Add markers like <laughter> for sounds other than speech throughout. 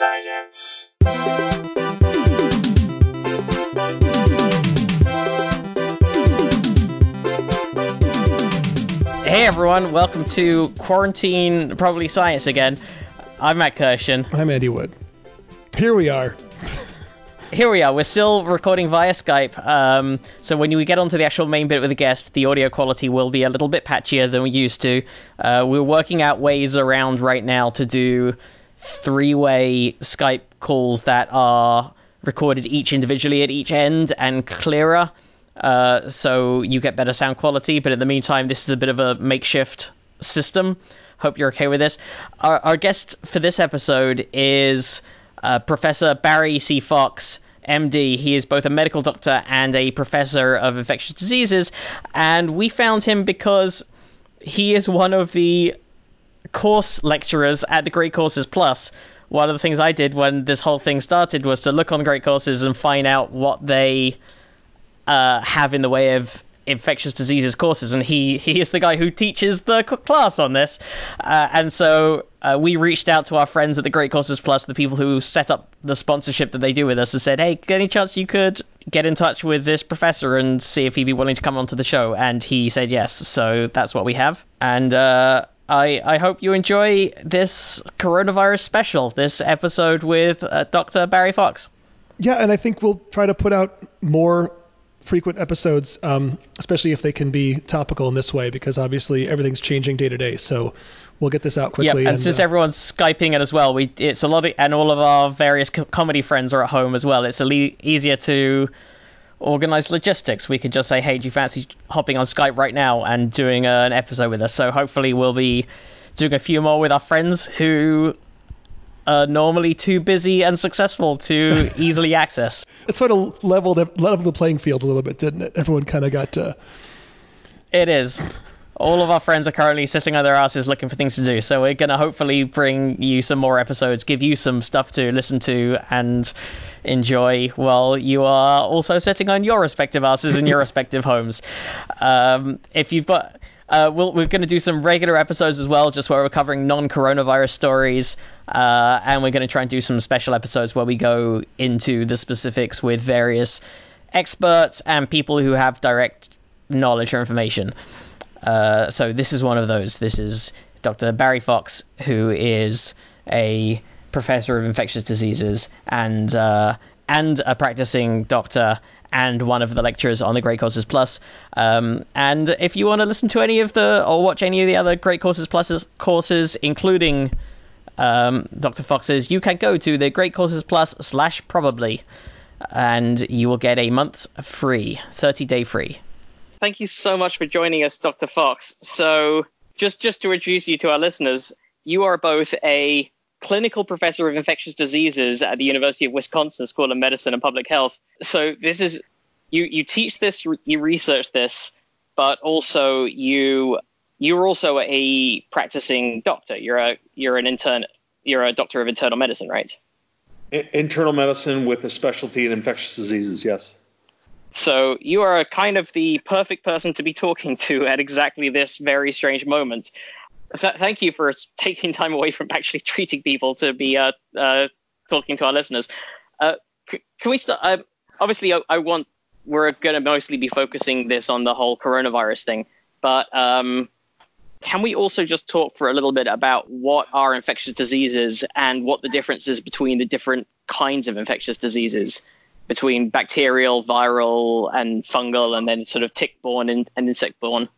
Science. Hey everyone, welcome to Quarantine Probably Science again. I'm Matt Kirshen. I'm Andy Wood. Here we are. Here we are. We're still recording via Skype. Um, so when we get onto the actual main bit with the guest, the audio quality will be a little bit patchier than we used to. Uh, we're working out ways around right now to do three-way Skype calls that are recorded each individually at each end and clearer. Uh, so you get better sound quality. But in the meantime, this is a bit of a makeshift system. Hope you're okay with this. Our, our guest for this episode is uh, Professor Barry C. Fox, MD. He is both a medical doctor and a professor of infectious diseases. And we found him because he is one of the course lecturers at the Great Courses Plus. One of the things I did when this whole thing started was to look on Great Courses and find out what they uh, have in the way of infectious diseases courses, and he he is the guy who teaches the class on this. Uh, and so uh, we reached out to our friends at the Great Courses Plus, the people who set up the sponsorship that they do with us, and said, "Hey, any chance you could get in touch with this professor and see if he'd be willing to come onto the show?" And he said yes. So that's what we have, and. Uh, I, I hope you enjoy this coronavirus special, this episode with uh, Dr. Barry Fox. Yeah, and I think we'll try to put out more frequent episodes, um, especially if they can be topical in this way, because obviously everything's changing day to day. So we'll get this out quickly. Yep, and, and since uh, everyone's skyping it as well, we it's a lot, of, and all of our various co- comedy friends are at home as well. It's a le- easier to organize logistics. We could just say, hey, do you fancy hopping on Skype right now and doing uh, an episode with us? So hopefully we'll be doing a few more with our friends who are normally too busy and successful to <laughs> easily access. it sort of leveled leveled the playing field a little bit, didn't it? Everyone kind of got. Uh, It is. All of our friends are currently sitting on their asses looking for things to do. So we're going to hopefully bring you some more episodes, give you some stuff to listen to and enjoy while you are also sitting on your respective asses in your <laughs> respective homes. Um, if you've got. Uh, we'll, we're going to do some regular episodes as well, just where we're covering non-coronavirus stories, uh, and we're going to try and do some special episodes where we go into the specifics with various experts and people who have direct knowledge or information. Uh, so this is one of those. This is Dr. Barry Fox, who is a professor of infectious diseases and uh, and a practicing doctor and one of the lecturers on the Great Courses Plus. Um, and if you want to listen to any of the or watch any of the other Great Courses Plus courses, including um, Dr. Fox's, you can go to the Great Courses Plus slash probably, and you will get a month free, 30 day free. Thank you so much for joining us, Dr. Fox. So, just just to introduce you to our listeners, you are both a clinical professor of infectious diseases at the University of Wisconsin School of Medicine and Public Health. So, this is you you teach this, you research this, but also you you're also a practicing doctor. You're a you're an intern. You're a doctor of internal medicine, right? Internal medicine with a specialty in infectious diseases, yes. So you are kind of the perfect person to be talking to at exactly this very strange moment. Th- thank you for taking time away from actually <laughs> treating people to be uh, uh, talking to our listeners. Uh, c- can we start? Uh, obviously, I, I, want we're going to mostly be focusing this on the whole coronavirus thing, but um, can we also just talk for a little bit about what are infectious diseases and what the differences between the different kinds of infectious diseases? Between bacterial, viral, and fungal, and then sort of tick-borne and, and insect-borne?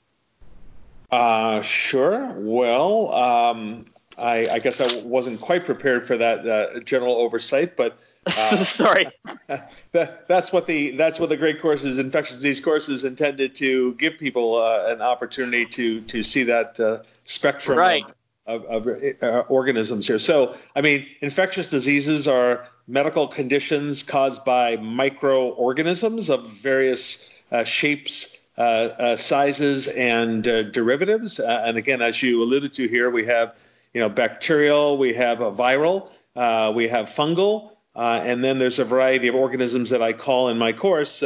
Uh, sure. Well, um, I, I, guess I wasn't quite prepared for that uh, general oversight, but <laughs> uh, sorry. <laughs> that, that's what the that's what the great courses, infectious disease courses, intended to give people uh, an opportunity to to see that uh, spectrum right. of, of, of uh, organisms here. So, I mean, infectious diseases are medical conditions caused by microorganisms of various uh, shapes, uh, uh, sizes, and uh, derivatives. Uh, and again, as you alluded to here, we have you know bacterial, we have a viral, we have fungal, and then there's a variety of organisms that I call in my course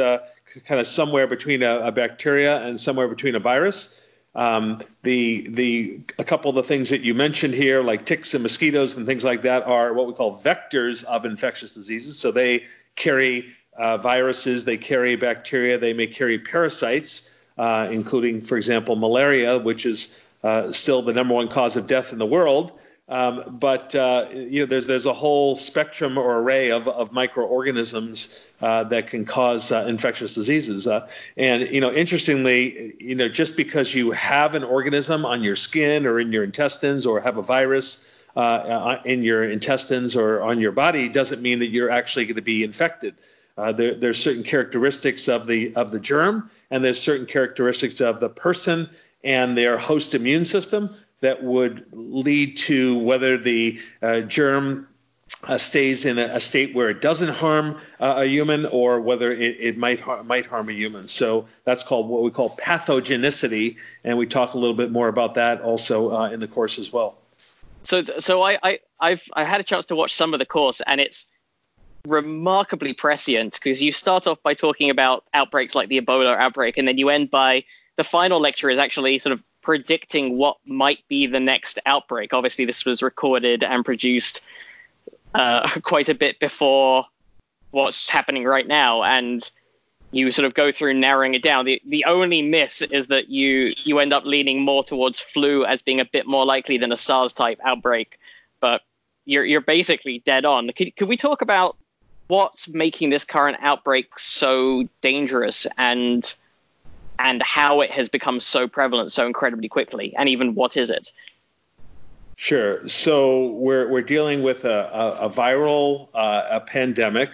kind of somewhere between a, a, bacteria and somewhere between a virus. Um, the the a couple of the things that you mentioned here, like ticks and mosquitoes and things like that, are what we call vectors of infectious diseases. So they carry uh, viruses, they carry bacteria, they may carry parasites, uh, including, for example, malaria, which is uh, still the number one cause of death in the world. Um, but uh, you know, there's there's a whole spectrum or array of, of microorganisms uh, that can cause uh, infectious diseases. Uh, and you know, interestingly, you know, just because you have an organism on your skin or in your intestines or have a virus uh, uh, in your intestines or on your body doesn't mean that you're actually going to be infected. there, there's certain characteristics of the of the germ, and there's certain characteristics of the person and their host immune system that would lead to whether the uh, germ uh, stays in a, a, state where it doesn't harm uh, a human or whether it, it might har- might harm a human. So that's called what we call pathogenicity, and we talk a little bit more about that also uh, in the course as well. So so I, I I've I had a chance to watch some of the course, and it's remarkably prescient because you start off by talking about outbreaks like the Ebola outbreak, and then you end by the final lecture is actually sort of predicting what might be the next outbreak. Obviously, this was recorded and produced uh, <laughs> quite a bit before what's happening right now, and you sort of go through narrowing it down. The the only miss is that you you end up leaning more towards flu as being a bit more likely than a SARS type outbreak, but you're you're basically dead on. Could could we talk about what's making this current outbreak so dangerous and and how it has become so prevalent so incredibly quickly, and even what is it? Sure. So we're we're dealing with a, a, a viral uh, a pandemic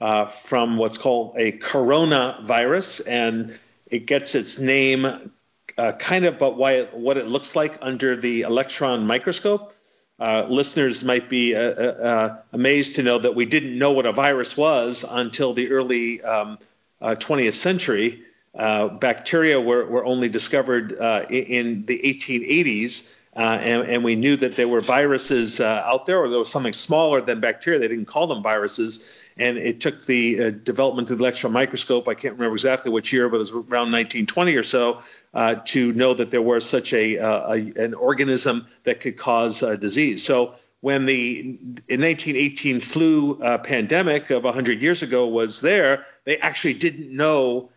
uh, from what's called a coronavirus, and it gets its name uh, kind of but why it, what it looks like under the electron microscope. Uh, listeners might be uh, uh, amazed to know that we didn't know what a virus was until the early um, 20th century. Uh, bacteria were, were only discovered uh, in the 1880s, uh, and, and, we knew that there were viruses uh, out there, or there was something smaller than bacteria. They didn't call them viruses, and it took the uh, development of the electron microscope. I can't remember exactly which year, but it was around 1920 or so, to know that there was such a, a, an organism that could cause disease. So when the in 1918 flu pandemic of 100 years ago was there, they actually didn't know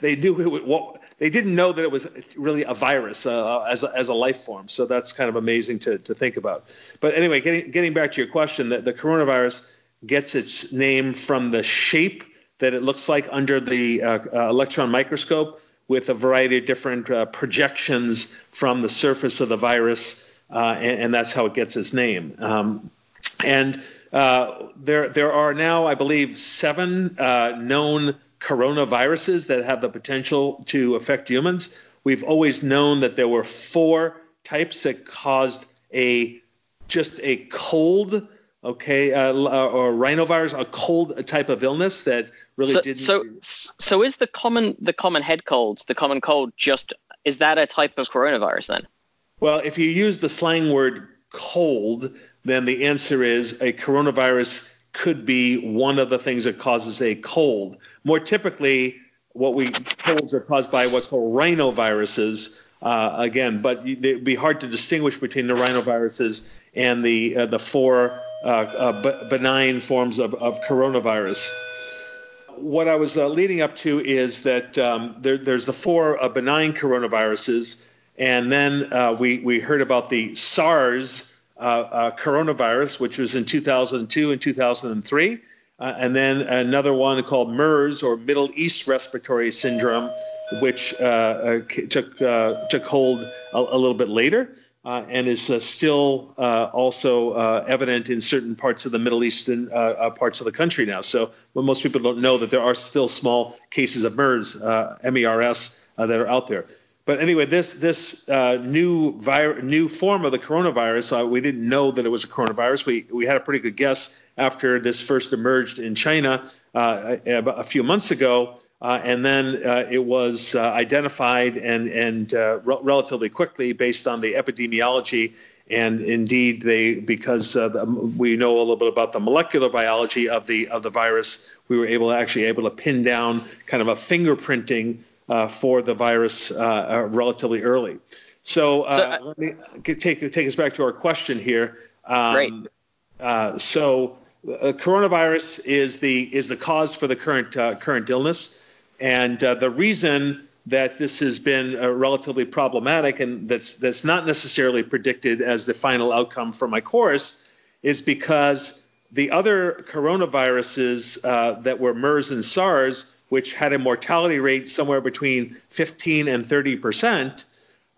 they knew it, what they didn't know that it was really a virus uh, as, a, as a life form. So that's kind of amazing to, to think about. But anyway, getting getting back to your question, that the coronavirus gets its name from the shape that it looks like under the uh, uh, electron microscope, with a variety of different uh, projections from the surface of the virus, uh, and, and, that's how it gets its name. Um, and there there are now, I believe, seven known coronaviruses that have the potential to affect humans. We've always known that there were four types that caused a just a cold, okay, uh, or rhinovirus, a cold type of illness that really so, didn't. So, so is the common the common head cold, the common cold, just is that a type of coronavirus then? Well, if you use the slang word cold, then the answer is a coronavirus could be one of the things that causes a cold. More typically, what we colds are caused by what's called rhinoviruses. Uh, again, but it'd be hard to distinguish between the rhinoviruses and the uh, the four uh, uh benign forms of, of, coronavirus. What I was uh, leading up to is that um, there, there's the four uh, benign coronaviruses, and then we we heard about the SARS Uh, uh, coronavirus, which was in 2002 and 2003. Uh, and then another one called MERS, or Middle East Respiratory Syndrome, which uh, took took hold a, a, little bit later. Uh, and is uh, still uh, also evident in certain parts of the Middle East Eastern parts of the country now. So, well, most people don't know that there are still small cases of MERS, MERS, that are out there. But anyway, this this uh, new vir- new form of the coronavirus, uh, we didn't know that it was a coronavirus. We we had a pretty good guess after this first emerged in China uh, a, a, few months ago, uh, and then uh, it was uh, identified and and re- relatively quickly based on the epidemiology. And indeed, they because we know a little bit about the molecular biology of the of the virus, we were able to actually able to pin down kind of a fingerprinting uh, for the virus uh, uh relatively early. So, uh, so let me take take us back to our question here. Um, great. Uh, so, coronavirus is the is the cause for the current current illness, and the reason that this has been relatively problematic and that's that's not necessarily predicted as the final outcome for my course is because the other coronaviruses uh, that were MERS and SARS, which had a mortality rate somewhere between 15 and 30 percent,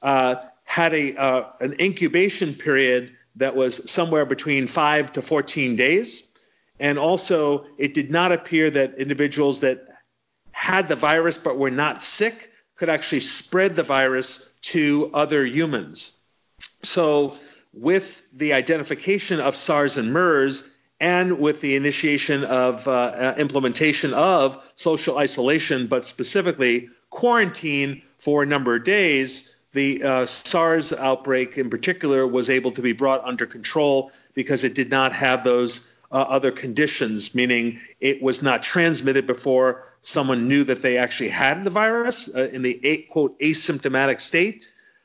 uh, had a uh, an incubation period that was somewhere between five to 14 days, and also it did not appear that individuals that had the virus but were not sick could actually spread the virus to other humans. So with the identification of SARS and MERS and with the initiation of uh, uh, implementation of social isolation, but specifically quarantine for a number of days, the uh, SARS outbreak in particular was able to be brought under control because it did not have those uh, other conditions, meaning it was not transmitted before someone knew that they actually had the virus uh, in the quote asymptomatic state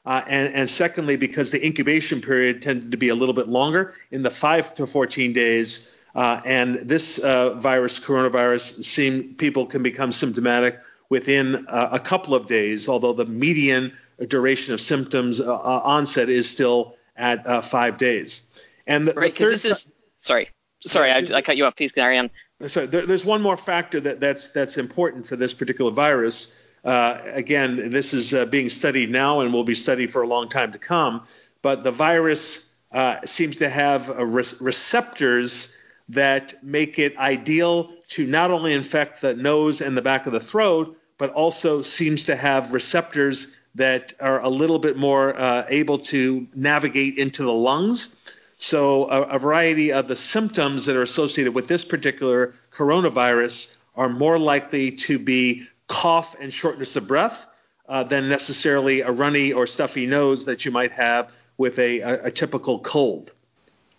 uh, and, and, secondly, because the incubation period tended to be a little bit longer in the 5 to 14 days. Uh, and this uh, virus, coronavirus, seem people can become symptomatic within uh, a couple of days, although the median duration of symptoms uh, onset is still at five days. And the, right, because this is sorry, sorry, I, I, cut you off. Please carry on. Sorry, there, there's one more factor that, that's that's important for this particular virus. Uh, again, this is uh, being studied now and will be studied for a long time to come. But the virus uh, seems to have re- receptors that make it ideal to not only infect the nose and the back of the throat, but also seems to have receptors that are a little bit more uh, able to navigate into the lungs. So, a, a variety of the symptoms that are associated with this particular coronavirus are more likely to be cough and shortness of breath uh, than necessarily a runny or stuffy nose that you might have with a, a, a typical cold.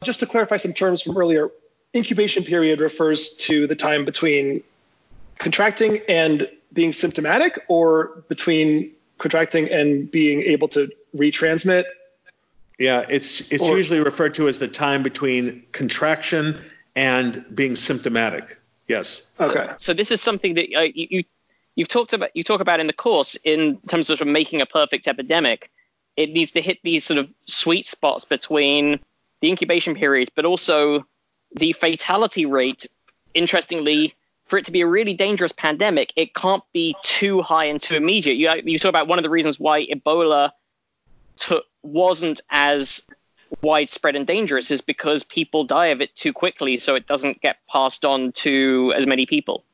Just to clarify some terms from earlier, incubation period refers to the time between contracting and being symptomatic or between contracting and being able to retransmit? Yeah it's it's or, usually referred to as the time between contraction and being symptomatic. Yes. Okay. So, so this is something that uh, you, you you've talked about you talk about in the course in terms of, making a perfect epidemic. It needs to hit these sort of sweet spots between the incubation period, but also the fatality rate. Interestingly, for it to be a really dangerous pandemic, it can't be too high and too immediate. You, you talk about one of the reasons why Ebola wasn't as widespread and dangerous is because people die of it too quickly, so it doesn't get passed on to as many people.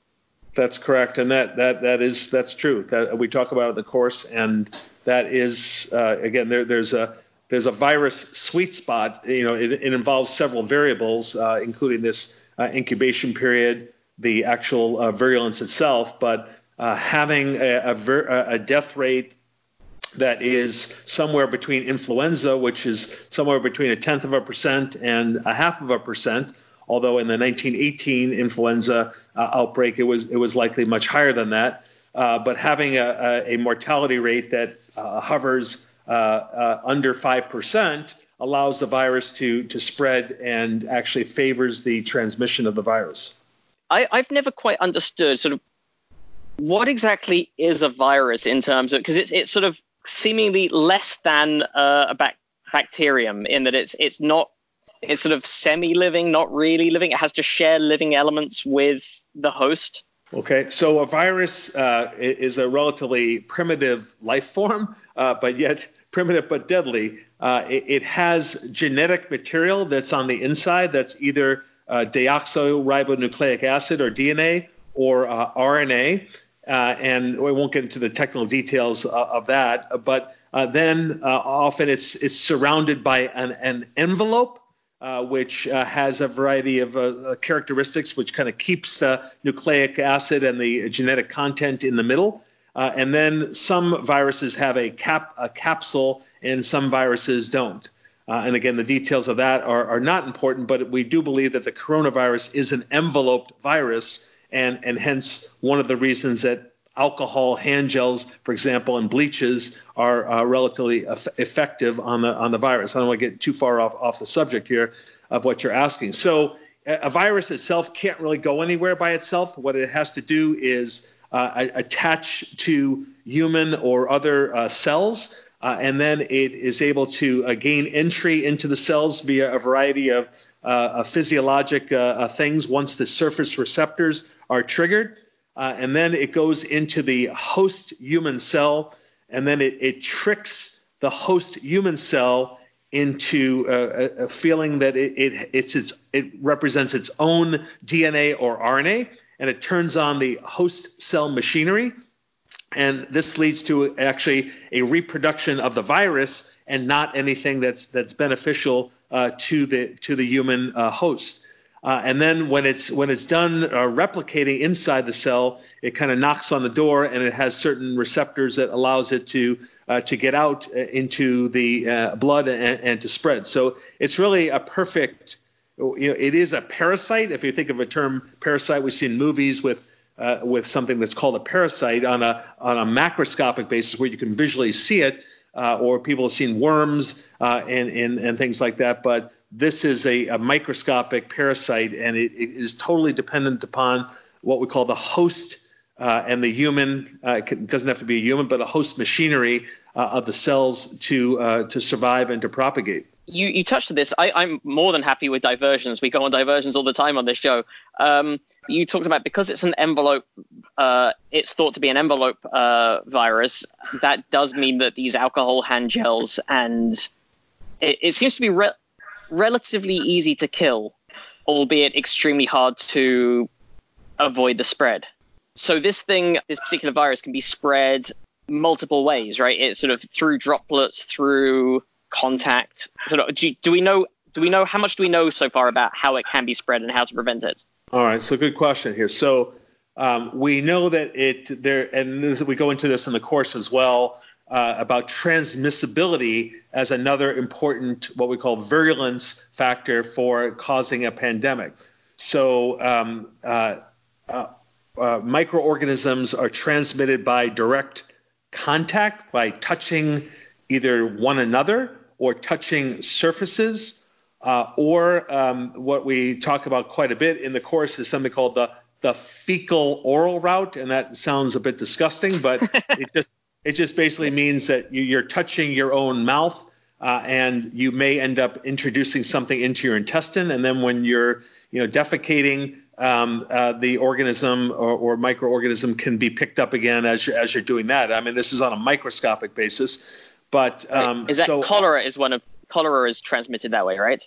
That's correct, and that that that is that's true. That we talk about it in the course, and that is uh, again there, there's a there's a virus sweet spot. You know, it, it involves several variables, uh, including this uh, incubation period, the actual uh, virulence itself, but uh, having a, a, ver- a death rate that is somewhere between influenza, which is somewhere between a tenth of a percent and a half of a percent, although in the 1918 influenza uh, outbreak it was it was likely much higher than that. Uh, but having a, a, mortality rate that uh, hovers uh, uh, under five percent allows the virus to to spread and actually favors the transmission of the virus. I, I've never quite understood sort of what exactly is a virus in terms of because it's it's sort of seemingly less than uh, a bac- bacterium in that it's it's not it's sort of semi-living, not really living. It has to share living elements with the host. Okay, so a virus uh, is a relatively primitive life form, uh, but yet primitive but deadly. Uh, it, it, has genetic material that's on the inside that's either uh, deoxyribonucleic acid or DNA or uh, RNA. Uh, and we won't get into the technical details of that, but then often it's it's surrounded by an, an envelope uh, which uh, has a variety of uh, uh, characteristics which kind of keeps the nucleic acid and the genetic content in the middle. Uh, and then some viruses have a, cap, a capsule and some viruses don't. and again, the details of that are, are, not important, but we do believe that the coronavirus is an enveloped virus, and, and hence one of the reasons that alcohol hand gels, for example, and bleaches are uh, relatively effective on the on the virus. I don't want to get too far off off the subject here of what you're asking. So a virus itself can't really go anywhere by itself. What it has to do is uh, attach to human or other uh, cells. Uh, and then it is able to uh, gain entry into the cells via a variety of uh, physiologic uh, things once the surface receptors are triggered. And then it goes into the host human cell, and then it, it tricks the host human cell into a, a feeling that it, it, its, it represents its own DNA or RNA, and it turns on the host cell machinery. And this leads to actually a reproduction of the virus and not anything that's that's beneficial uh, to the to the human uh, host. Uh, and then when it's when it's done uh, replicating inside the cell, it kind of knocks on the door, and it has certain receptors that allows it to uh, to get out uh, into the uh, blood and, and, to spread. So it's really a perfect. You know, it is a parasite. If you think of a term parasite, we see in movies with uh, with something that's called a parasite on a on a macroscopic basis where you can visually see it, uh, or people have seen worms uh, and, and and things like that. But this is a, a microscopic parasite, and it, it is totally dependent upon what we call the host uh, and the human uh, it doesn't have to be a human, but a host machinery uh, of the cells to uh, to survive and to propagate. You, you touched on this. I, am more than happy with diversions. We go on diversions all the time on this show. Um, you talked about because it's an envelope, uh, it's thought to be an envelope uh, virus. That does mean that these alcohol hand gels and it, it seems to be re- relatively easy to kill, albeit extremely hard to avoid the spread so this thing, this particular virus can be spread multiple ways, right? It's sort of through droplets, through contact. Of, do, do we know? Do we know how much do we know so far about how it can be spread and how to prevent it? All right, so good question here. So um, we know that it there, and this, we go into this in the course as well uh, about transmissibility as another important what we call virulence factor for causing a pandemic. So um, uh, uh, uh, microorganisms are transmitted by direct contact, by touching either one another or touching surfaces, uh, or um, what we talk about quite a bit in the course is something called the the fecal oral route, and that sounds a bit disgusting, but <laughs> it just it just basically means that you, are touching your own mouth. Uh, and you may end up introducing something into your intestine, and then when you're, you know, defecating, um, uh, the organism or, or, microorganism can be picked up again as you're, as you're doing that. I mean, this is on a microscopic basis, but um, is that so, cholera is one of cholera is transmitted that way, right?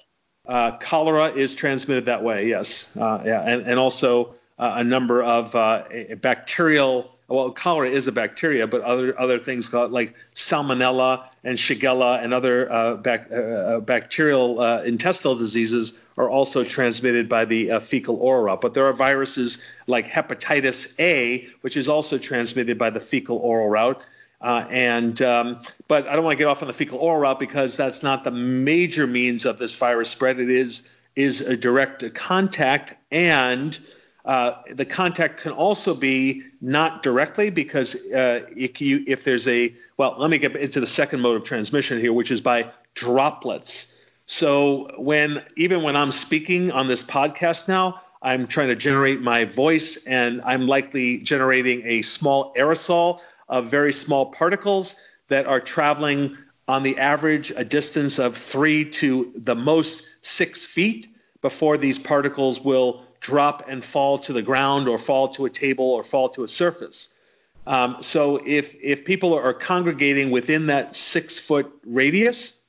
Uh, cholera is transmitted that way, yes. Uh, yeah, and, and also uh, a number of uh, bacterial well, cholera is a bacteria, but other other things like salmonella and shigella and other uh, bac- uh, uh, bacterial uh, intestinal diseases are also transmitted by the uh, fecal oral route. But there are viruses like hepatitis A, which is also transmitted by the fecal oral route. Uh, and um, but I don't want to get off on the fecal oral route because that's not the major means of this virus spread. It is is a direct contact and uh, the contact can also be not directly because uh, if, you, if there's a well, let me get into the second mode of transmission here, which is by droplets. So when even when I'm speaking on this podcast now, I'm trying to generate my voice, and I'm likely generating a small aerosol of very small particles that are traveling on the average a distance of three to the most six feet before these particles will drop and fall to the ground or fall to a table or fall to a surface. Um, so if if people are congregating within that six foot radius,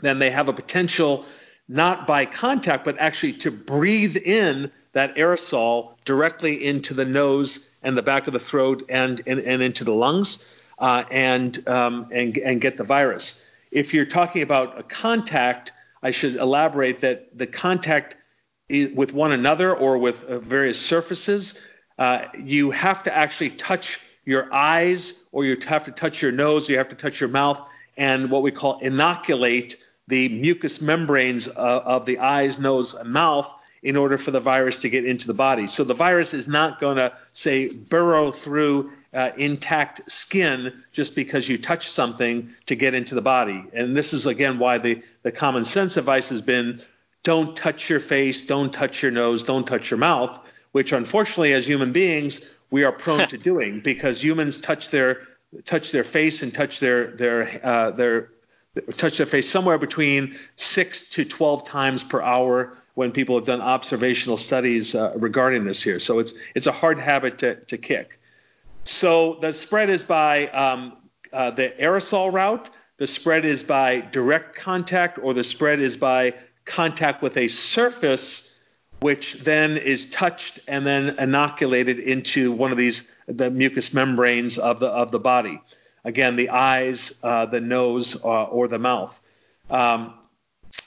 then they have a potential not by contact but actually to breathe in that aerosol directly into the nose and the back of the throat and and, and into the lungs uh, and um, and and get the virus. If you're talking about a contact, I should elaborate that the contact with one another or with uh, various surfaces, uh, you have to actually touch your eyes or you have to touch your nose, you have to touch your mouth, and what we call inoculate the mucous membranes uh, of the eyes, nose, and mouth in order for the virus to get into the body. So the virus is not going to, say, burrow through uh, intact skin just because you touch something to get into the body. And this is, again, why the, the common sense advice has been don't touch your face, don't touch your nose, don't touch your mouth, which unfortunately, as human beings, we are prone to <laughs> doing because humans touch their touch their face and touch their their uh, their touch their face somewhere between six to 12 times per hour when people have done observational studies uh, regarding this here. So it's it's a hard habit to, to kick. So the spread is by um, uh, the aerosol route, the spread is by direct contact, or the spread is by contact with a surface which then is touched and then inoculated into one of these the mucous membranes of the of the body. Again, the eyes, uh, the nose, uh, or the mouth. Um,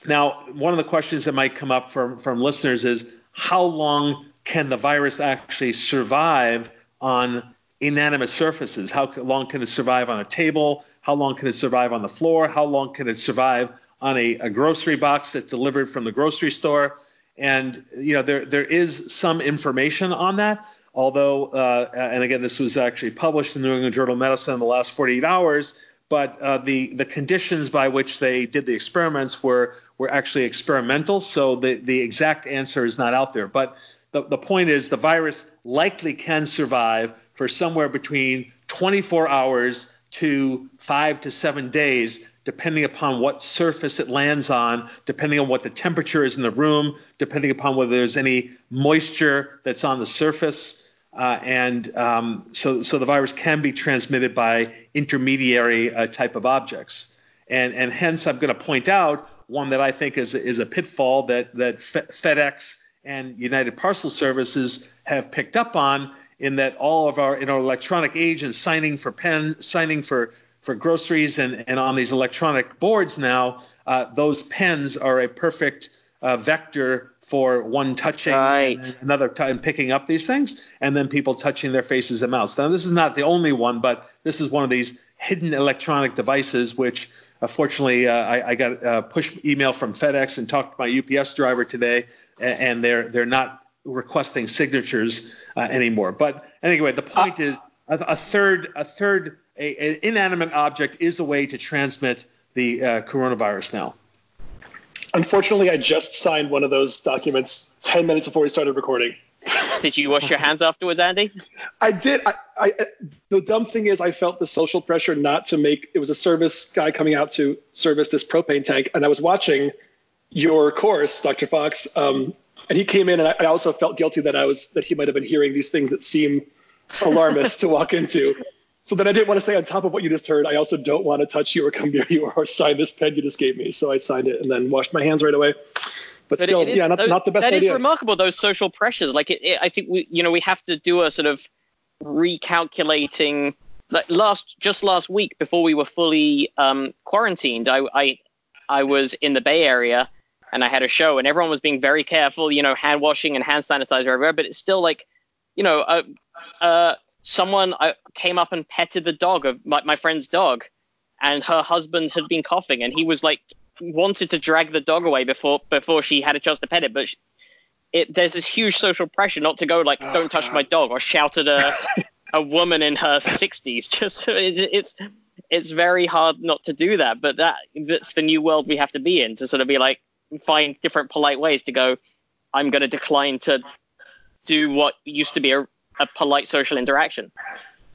now, one of the questions that might come up from from listeners is how long can the virus actually survive on inanimate surfaces? How long can it survive on a table? How long can it survive on the floor? How long can it survive on a, a grocery box that's delivered from the grocery store? And you know there there is some information on that, although uh, and again this was actually published in the New England Journal of Medicine in the last 48 hours. But uh, the the conditions by which they did the experiments were were actually experimental, so the the exact answer is not out there. But the, the point is the virus likely can survive for somewhere between 24 hours to five to seven days depending upon what surface it lands on, depending on what the temperature is in the room, depending upon whether there's any moisture that's on the surface. Uh, and um, so, so the virus can be transmitted by intermediary uh, type of objects. And, and hence, I'm going to point out one that I think is, is a pitfall that, that FedEx and United Parcel Services have picked up on in that all of our in our electronic age and signing for pen signing for for groceries and, and on these electronic boards now, uh, those pens are a perfect uh, vector for one touching right. and another time picking up these things, and then people touching their faces and mouths. Now, this is not the only one, but this is one of these hidden electronic devices, which unfortunately uh, I, I, got a push email from FedEx and talked to my UPS driver today, and they're they're not requesting signatures uh, anymore. But anyway, the point uh, is a, a third a third a, an inanimate object is a way to transmit the uh, coronavirus now. Unfortunately, I just signed one of those documents 10 minutes before we started recording. <laughs> Did you wash your hands afterwards, Andy? I did. I, I, the dumb thing is, I felt the social pressure not to make. It was a service guy coming out to service this propane tank, and I was watching your course, Dr. Fox, um, and he came in, and I, I also felt guilty that I was that he might have been hearing these things that seem alarmist to walk into. So then I didn't want to say on top of what you just heard, I also don't want to touch you or come near you or <laughs> sign this pen you just gave me. So I signed it and then washed my hands right away. But, but still, yeah, not, those, not the best that idea. That is remarkable. Those social pressures, like it, it, I think we, you know, we have to do a sort of recalculating. Like last, just last week before we were fully um, quarantined, I, I, I was in the Bay Area and I had a show and everyone was being very careful, you know, hand washing and hand sanitizer everywhere. But it's still like, you know, uh, uh, someone I came up and petted the dog of my, my friend's dog, and her husband had been coughing, and he was like wanted to drag the dog away before before she had a chance to pet it, but she, it, there's this huge social pressure not to go like oh, don't touch God. my dog or shout at a <laughs> a woman in her 60s. <laughs> Just it, it's it's very hard not to do that, but that that's the new world we have to be in to sort of be like find different polite ways to go. I'm going to decline to do what used to be a, a polite social interaction.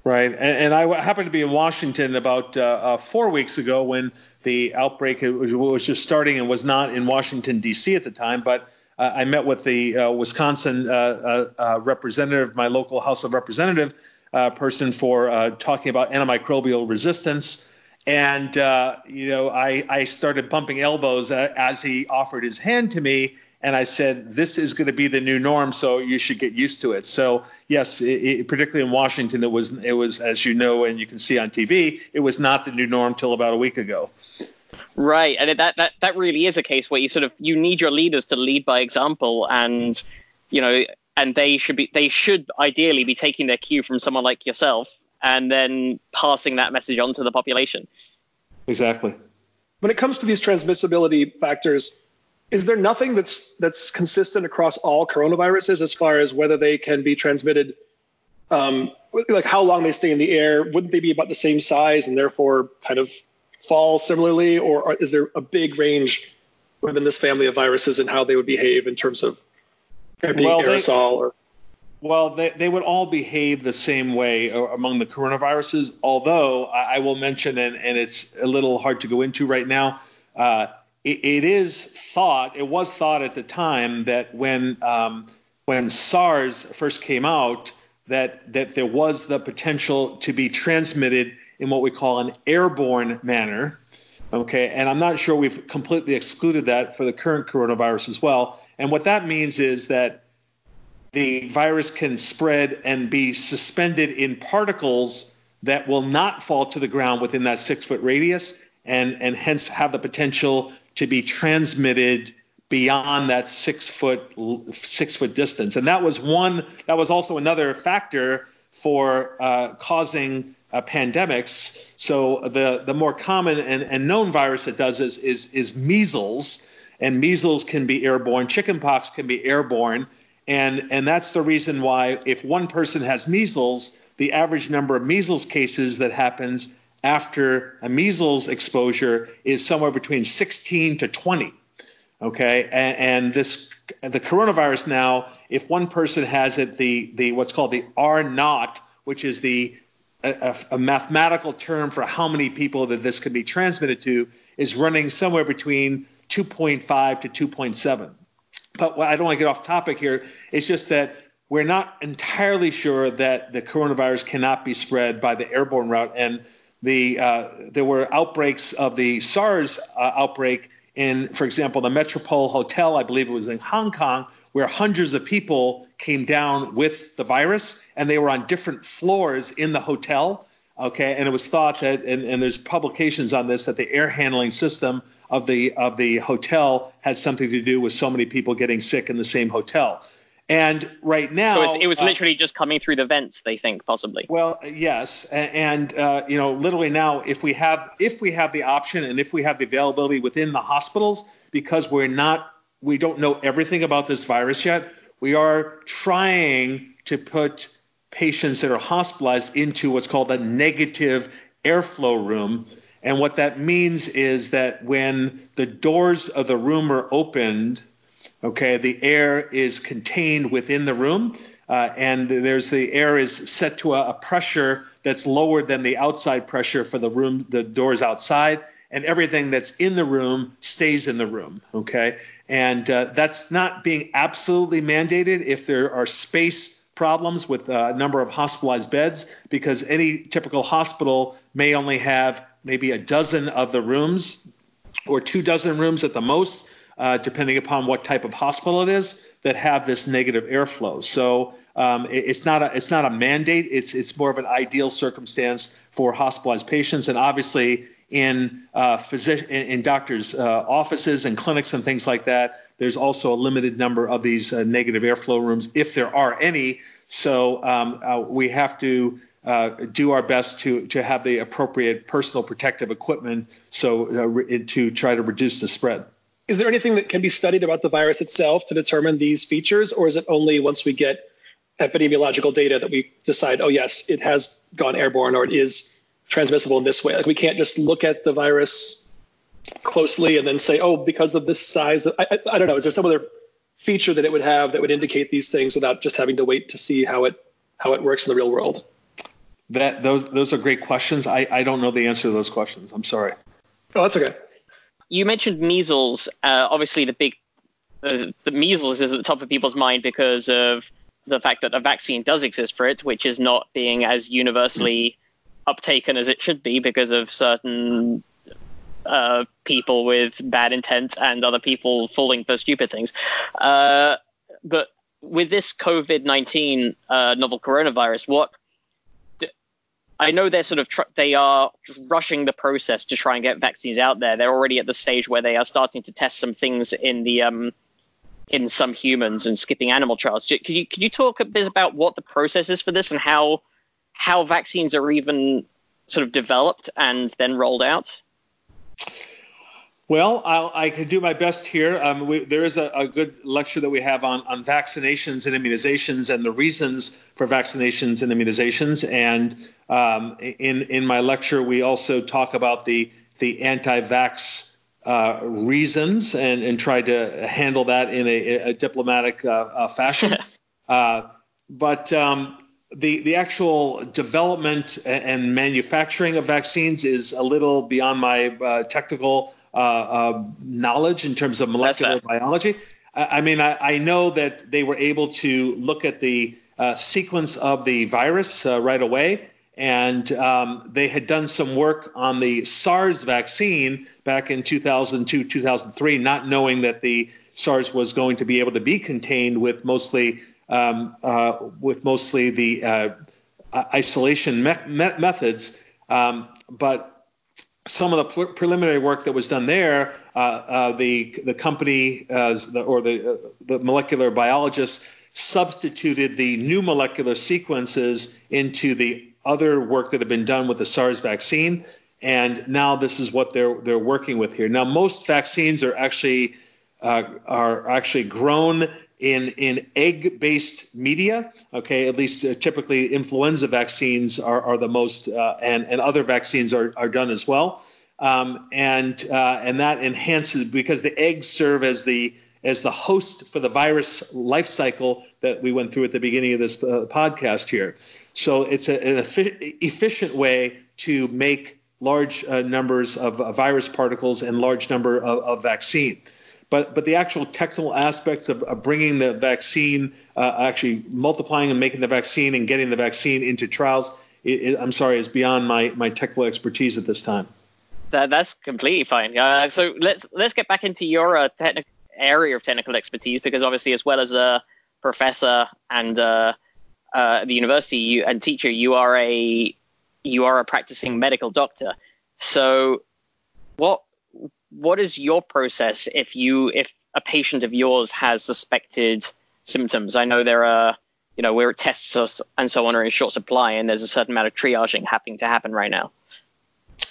Right, and, and I happened to be in Washington about uh, uh, four weeks ago when the outbreak was, was, just starting and was not in Washington D.C. at the time, but uh, I met with the uh, Wisconsin uh, representative, my local House of Representative person, for talking about antimicrobial resistance. And you know, I, I started bumping elbows as he offered his hand to me, and I said, this is going to be the new norm, so you should get used to it. So yes, it, it, particularly in Washington, it was it was as you know and you can see on TV, it was not the new norm till about a week ago. Right, and that that that really is a case where you sort of you need your leaders to lead by example, and you know, and they should be they should ideally be taking their cue from someone like yourself, and then passing that message on to the population. Exactly. When it comes to these transmissibility factors, is there nothing that's that's consistent across all coronaviruses as far as whether they can be transmitted um, like how long they stay in the air? Wouldn't they be about the same size and therefore kind of fall similarly? Or is there a big range within this family of viruses and how they would behave in terms of being well, aerosol they, or? Well they, they would all behave the same way among the coronaviruses although i, I will mention and, and it's a little hard to go into right now uh, it, it is thought, it was thought at the time that when um, when SARS first came out, that that there was the potential to be transmitted in what we call an airborne manner. Okay, and I'm not sure we've completely excluded that for the current coronavirus as well. And what that means is that the virus can spread and be suspended in particles that will not fall to the ground within that six foot radius and, and hence have the potential to be transmitted beyond that six foot six foot distance. And that was one. That was also another factor for uh, causing uh, pandemics. So the the more common and, and known virus that does this is is measles, and measles can be airborne. Chickenpox can be airborne, and and that's the reason why if one person has measles, the average number of measles cases that happens after a measles exposure is somewhere between 16 to 20. Okay, and, and this the coronavirus now, if one person has it, the the what's called the R naught, which is the a, a, mathematical term for how many people that this can be transmitted to, is running somewhere between 2.5 to 2.7. But I don't want to get off topic here. It's just that we're not entirely sure that the coronavirus cannot be spread by the airborne route. And the uh, there were outbreaks of the SARS uh, outbreak in, for example, the Metropole Hotel, I believe it was in Hong Kong, where hundreds of people came down with the virus, and they were on different floors in the hotel. Okay, and it was thought that, and, and there's publications on this, that the air handling system of the of the hotel had something to do with so many people getting sick in the same hotel. And right now, so it was uh, literally just coming through the vents. They think possibly. Well, yes, and, uh, you know, literally now, if we have if we have the option and if we have the availability within the hospitals, because we're not we don't know everything about this virus yet, we are trying to put patients that are hospitalized into what's called a negative airflow room. And what that means is that when the doors of the room are opened Okay, the air is contained within the room, uh, and there's the air is set to a, a, pressure that's lower than the outside pressure for the room, the doors outside, and everything that's in the room stays in the room. Okay, and uh, that's not being absolutely mandated if there are space problems with a number of hospitalized beds, because any typical hospital may only have maybe a dozen of the rooms or two dozen rooms at the most uh, depending upon what type of hospital it is, that have this negative airflow. So um, it, it's not a it's not a mandate. It's it's more of an ideal circumstance for hospitalized patients, and obviously in uh, physician in, doctors' uh, offices and clinics and things like that. There's also a limited number of these uh, negative airflow rooms, if there are any. So um, uh, we have to uh, do our best to to have the appropriate personal protective equipment so uh, re- to try to reduce the spread is there anything that can be studied about the virus itself to determine these features, or is it only once we get epidemiological data that we decide, oh yes, it has gone airborne or it is transmissible in this way? Like we can't just look at the virus closely and then say, oh, because of this size, I, I, I don't know. Is there some other feature that it would have that would indicate these things without just having to wait to see how it how it works in the real world? That those those are great questions. I, I don't know the answer to those questions. I'm sorry. Oh, that's okay you mentioned measles. Uh, obviously, the big the measles is at the top of people's mind because of the fact that a vaccine does exist for it, which is not being as universally uptaken as it should be because of certain uh, people with bad intent and other people falling for stupid things. Uh, but with this COVID 19 uh, novel coronavirus, what I know they're sort of tr- they are rushing the process to try and get vaccines out there. They're already at the stage where they are starting to test some things in the um, in some humans and skipping animal trials. Could you could you talk a bit about what the process is for this and how how vaccines are even sort of developed and then rolled out? Well, I'll, i can do my best here. Um, we, there is a, a, good lecture that we have on, on vaccinations and immunizations and the reasons for vaccinations and immunizations. And um, in in my lecture, we also talk about the the anti-vax uh, reasons and, and try to handle that in a, a diplomatic uh, uh, fashion. <laughs> Uh, but um, the the actual development and manufacturing of vaccines is a little beyond my uh, technical uh, uh, knowledge in terms of molecular biology. I, I mean, I, I, know that they were able to look at the uh, sequence of the virus uh, right away. And um, they had done some work on the SARS vaccine back in 2002, 2003, not knowing that the SARS was going to be able to be contained with mostly um, uh, with mostly the uh, isolation me- me- methods. Um, but some of the pre- preliminary work that was done there, uh, uh, the the company uh, the, or the uh, the molecular biologists substituted the new molecular sequences into the other work that had been done with the SARS vaccine, and now this is what they're they're working with here. Now, most vaccines are actually uh, are actually grown in in egg-based media. Okay, at least uh, typically influenza vaccines are, are the most, uh, and and other vaccines are, are done as well. Um, and uh, and that enhances because the eggs serve as the as the host for the virus life cycle that we went through at the beginning of this uh, podcast here. So it's a, an efficient way to make large uh, numbers of uh, virus particles and large number of, of vaccine. But but the actual technical aspects of, of bringing the vaccine, uh, actually multiplying and making the vaccine and getting the vaccine into trials, it, it, I'm sorry, is beyond my my technical expertise at this time. That, that's completely fine. Uh, so let's let's get back into your uh, technical area of technical expertise because obviously, as well as a professor and uh, uh, the university you, and teacher, you are a you are a practicing medical doctor. So what what is your process if you if a patient of yours has suspected symptoms? I know there are you know where tests and so on are in short supply, and there's a certain amount of triaging happening to happen right now.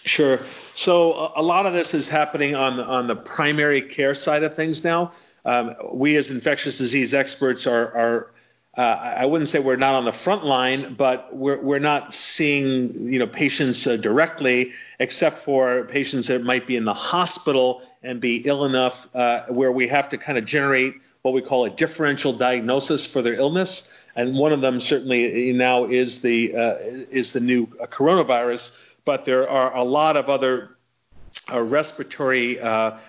Sure. So a lot of this is happening on the, on the primary care side of things now. Um, we as infectious disease experts are, are uh, I wouldn't say we're not on the front line, but we're, we're not seeing you know patients uh, directly, except for patients that might be in the hospital and be ill enough uh, where we have to kind of generate what we call a differential diagnosis for their illness. And one of them certainly now is the uh, is the new coronavirus, but there are a lot of other uh, respiratory uh,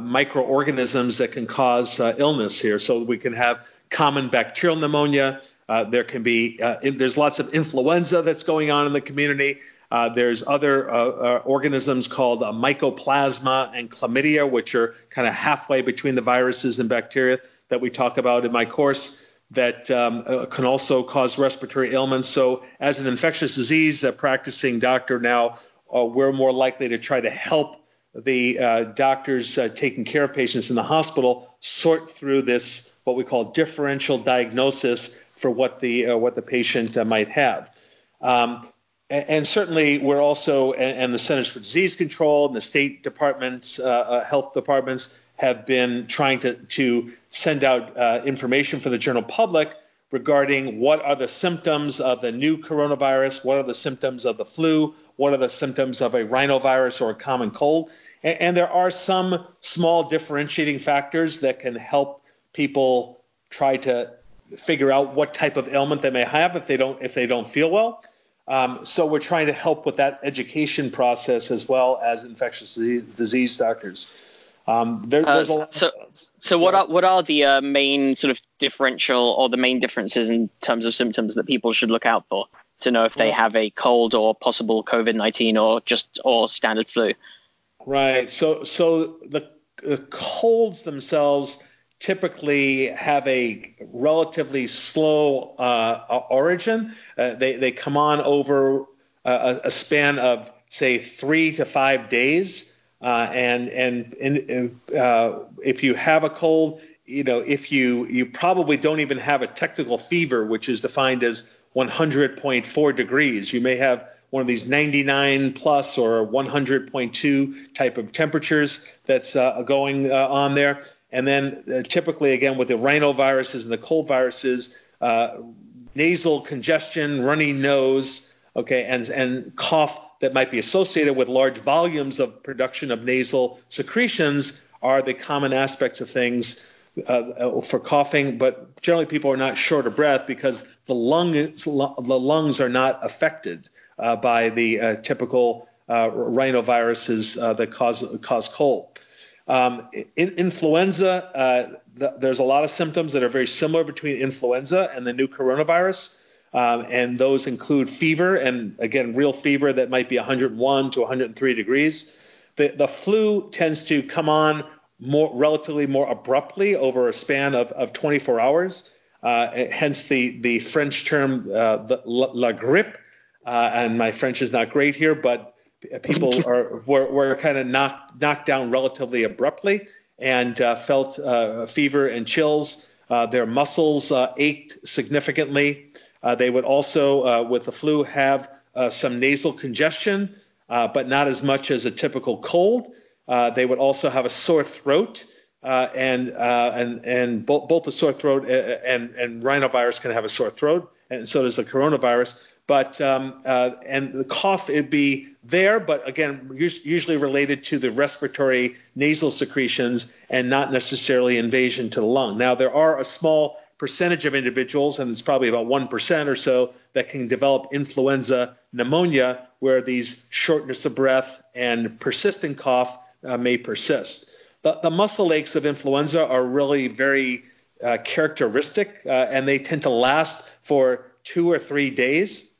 microorganisms that can cause illness here. So we can have common bacterial pneumonia. Uh, there can be uh, in, there's lots of influenza that's going on in the community. Uh, there's other uh, uh, organisms called uh, mycoplasma and chlamydia, which are kind of halfway between the viruses and bacteria that we talk about in my course that um, can also cause respiratory ailments. So, as an infectious disease practicing doctor now, we're more likely to try to help the uh, doctors uh, taking care of patients in the hospital sort through this what we call differential diagnosis for what the uh, what the patient uh, might have. Um, and, certainly, we're also and, the Centers for Disease Control and the state departments, uh, uh, health departments have been trying to to send out information for the general public regarding what are the symptoms of the new coronavirus, what are the symptoms of the flu, what are the symptoms of a rhinovirus or a common cold. And, and there are some small differentiating factors that can help people try to figure out what type of ailment they may have if they don't if they don't feel well. Um, so we're trying to help with that education process as well as infectious disease doctors. Um, there, uh, so, so what are what are the uh, main sort of differential or the main differences in terms of symptoms that people should look out for to know if they have a cold or possible COVID nineteen or just or standard flu? Right. So so the, the colds themselves typically have a relatively slow uh, origin. Uh, they they come on over a, a span of say three to five days. Uh, and and, and uh, if you have a cold, you know, if you you probably don't even have a technical fever, which is defined as 100.4 degrees. You may have one of these 99 plus or 100.2 type of temperatures that's uh, going uh, on there. And then uh, typically, again, with the rhinoviruses and the cold viruses, uh, nasal congestion, runny nose, okay, and, and cough that might be associated with large volumes of production of nasal secretions are the common aspects of things uh, for coughing, but generally people are not short of breath because the lungs, the lungs are not affected uh, by the uh, typical uh, rhinoviruses uh, that cause cause cold. Um, in, influenza, uh, the, there's a lot of symptoms that are very similar between influenza and the new coronavirus. Um, and those include fever, and again, real fever that might be 101 to 103 degrees. The, the flu tends to come on more relatively more abruptly over a span of, of 24 hours. Uh, hence the, the French term uh, the, la, la grippe. Uh, and my French is not great here, but people are were, were kind of knocked knocked down relatively abruptly and uh, felt uh, fever and chills. Uh, their muscles ached significantly. they would also, with the flu, have some nasal congestion, but not as much as a typical cold. Uh, they would also have a sore throat, uh, and uh, and and both, both the sore throat and and rhinovirus can have a sore throat, and so does the coronavirus. But um, uh, and the cough it'd be there, but again usually related to the respiratory nasal secretions and not necessarily invasion to the lung. Now there are a small percentage of individuals, and it's probably about 1% or so, that can develop influenza pneumonia, where these shortness of breath and persistent cough uh, may persist. The, the, muscle aches of influenza are really very uh, characteristic, uh, and they tend to last for two or three days.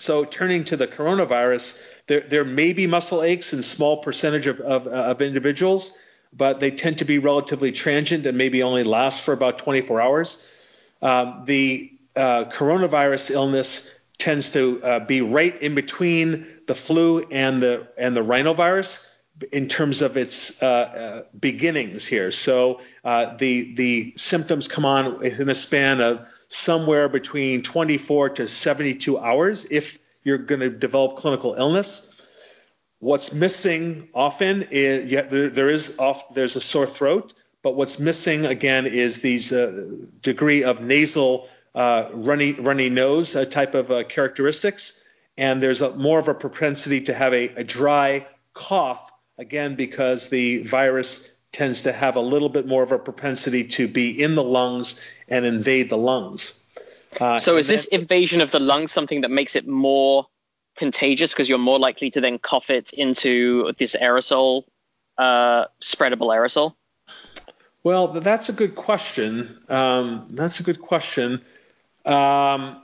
So, turning to the coronavirus, there, there may be muscle aches in small percentage of, of, of individuals, but they tend to be relatively transient and maybe only last for about 24 hours. Um, the uh, coronavirus illness tends to uh, be right in between the flu and the and the rhinovirus in terms of its uh, uh, beginnings here. So uh, the the symptoms come on in a span of somewhere between 24 to 72 hours if you're going to develop clinical illness. What's missing often is yeah, there, there is off, there's a sore throat, but what's missing again is these uh, degree of nasal uh, runny runny nose uh, type of characteristics, and there's a, more of a propensity to have a, a dry cough again, because the virus tends to have a little bit more of a propensity to be in the lungs and invade the lungs. Uh, so is then, this invasion of the lungs something that makes it more contagious because you're more likely to then cough it into this aerosol, uh, spreadable aerosol? Well, that's a good question. Um, that's a good question. Um,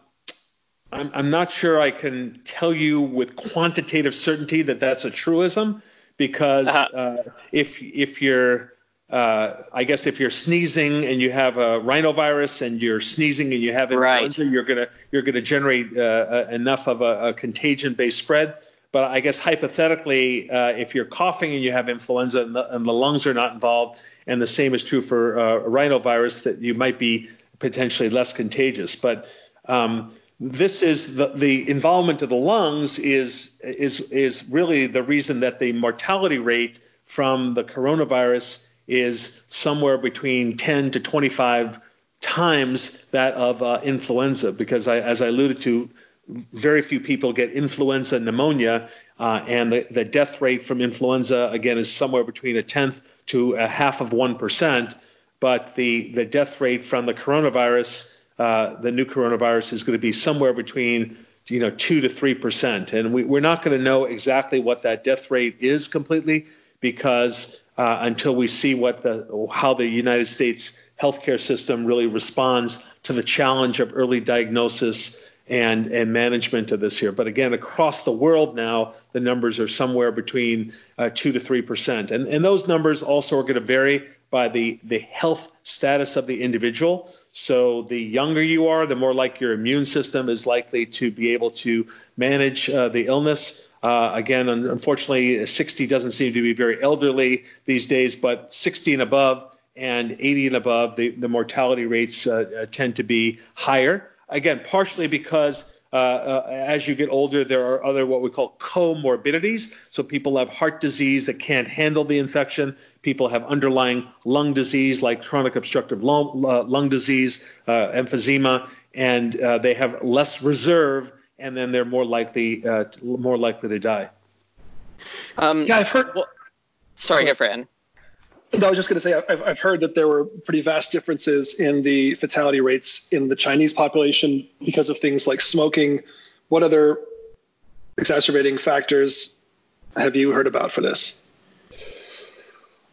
I'm, I'm, not sure I can tell you with quantitative certainty that that's a truism because uh-huh. uh, if if you're uh, I guess if you're sneezing and you have a rhinovirus and you're sneezing and you have influenza, right. you're gonna you're gonna generate uh, uh enough of a, a contagion-based spread. But I guess hypothetically, uh, if you're coughing and you have influenza and the, and the, lungs are not involved, and the same is true for uh, rhinovirus, that you might be potentially less contagious. But um, this is the, the involvement of the lungs is is is really the reason that the mortality rate from the coronavirus is somewhere between 10 to 25 times that of uh, influenza. Because I, as I alluded to very few people get influenza pneumonia uh, and the, the death rate from influenza again is somewhere between a tenth to a half of 1% but the the death rate from the coronavirus uh, the new coronavirus is going to be somewhere between you know two to three percent, and we, are not going to know exactly what that death rate is completely because uh, until we see what the how the United States healthcare system really responds to the challenge of early diagnosis and and management of this here. But again, across the world now, the numbers are somewhere between uh, two to three percent, and and those numbers also are going to vary by the the health status of the individual. So the younger you are, the more like your immune system is likely to be able to manage uh, the illness. Uh, again, unfortunately, 60 doesn't seem to be very elderly these days, but 60 and above and 80 and above, the, the mortality rates uh, uh tend to be higher. again, partially because uh, uh, as you get older, there are other what we call comorbidities. So people have heart disease that can't handle the infection. People have underlying lung disease like chronic obstructive lung, uh, lung disease, uh, emphysema, and uh, they have less reserve, and then they're more likely uh, more likely to die. Um, yeah, I've heard. Well, sorry, Efren. No, I was just going to say I've, I've heard that there were pretty vast differences in the fatality rates in the Chinese population because of things like smoking. What other exacerbating factors have you heard about for this?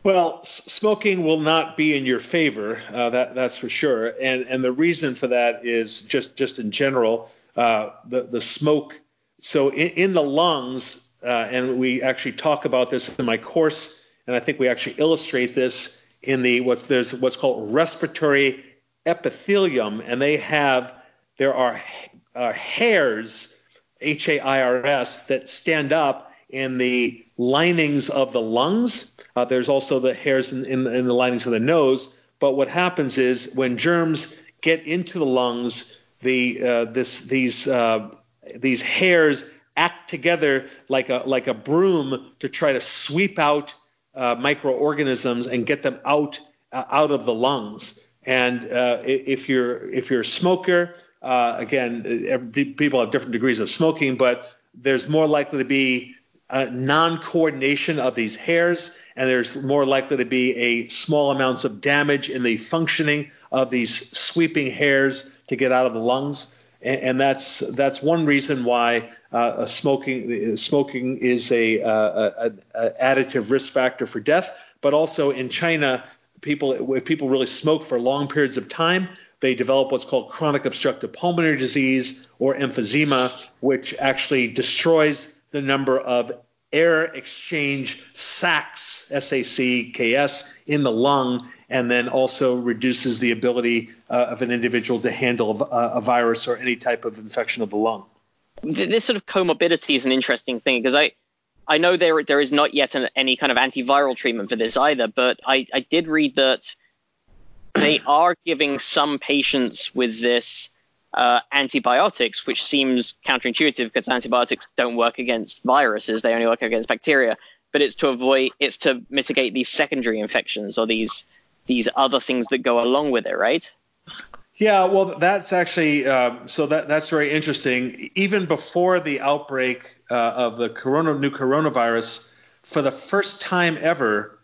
Well, smoking will not be in your favor. Uh, that that's for sure. And and the reason for that is just just in general, uh, the the smoke. So in, in the lungs, uh, and we actually talk about this in my course and I think we actually illustrate this in the what's there's what's called respiratory epithelium, and they have there are uh, hairs, H-A-I-R-S, that stand up in the linings of the lungs. Uh, there's also the hairs in, in, in the linings of the nose. But what happens is when germs get into the lungs, the uh, this these uh, these hairs act together like a like a broom to try to sweep out uh, microorganisms and get them out uh, out of the lungs. And uh, if you're if you're a smoker, uh, again, every, people have different degrees of smoking, but there's more likely to be non-coordination of these hairs, and there's more likely to be a small amounts of damage in the functioning of these sweeping hairs to get out of the lungs and, that's that's one reason why uh, smoking smoking is a, a, a, a, additive risk factor for death. But also in China, people if people really smoke for long periods of time, they develop what's called chronic obstructive pulmonary disease or emphysema, which actually destroys the number of air exchange sacs, S-A-C-K-S, in the lung, and then also reduces the ability uh, of an individual to handle a, a, virus or any type of infection of the lung. This sort of comorbidity is an interesting thing because I, I know there there is not yet an, any kind of antiviral treatment for this either, but I, I did read that they are giving some patients with this uh, antibiotics, which seems counterintuitive because antibiotics don't work against viruses; they only work against bacteria. But it's to avoid, it's to mitigate these secondary infections or these these other things that go along with it, right? Yeah, well, that's actually uh, so that that's very interesting. Even before the outbreak uh, of the corona new coronavirus, for the first time ever,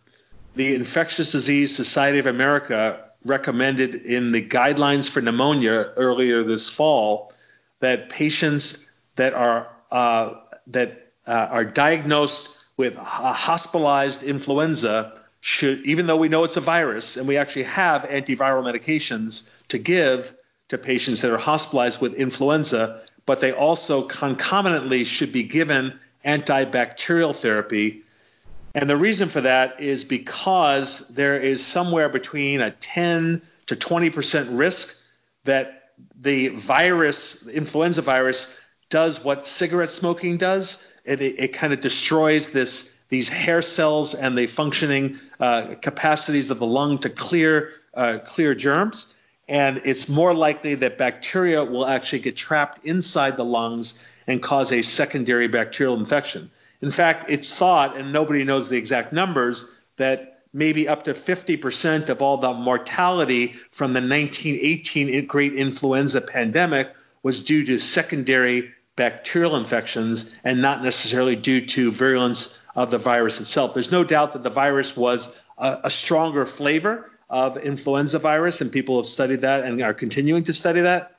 the Infectious Disease Society of America recommended in the guidelines for pneumonia earlier this fall that patients that are uh, that uh, are diagnosed with hospitalized influenza should, even though we know it's a virus and we actually have antiviral medications to give to patients that are hospitalized with influenza, but they also concomitantly should be given antibacterial therapy. And the reason for that is because there is somewhere between a 10 to 20% risk that the virus, influenza virus, does what cigarette smoking does. It, it, it kind of destroys this these hair cells and the functioning uh, capacities of the lung to clear uh, clear germs. And it's more likely that bacteria will actually get trapped inside the lungs and cause a secondary bacterial infection. In fact, it's thought, and nobody knows the exact numbers, that maybe up to 50% of all the mortality from the 1918 great influenza pandemic was due to secondary bacterial infections and not necessarily due to virulence of the virus itself. There's no doubt that the virus was a, a stronger flavor of influenza virus, and people have studied that and are continuing to study that.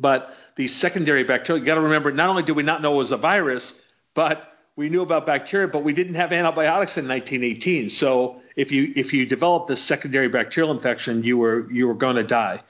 But the secondary bacteria, you got to remember, not only do we not know it was a virus, but we knew about bacteria, but we didn't have antibiotics in 1918. So if you if you developed this secondary bacterial infection, you were you were going to die.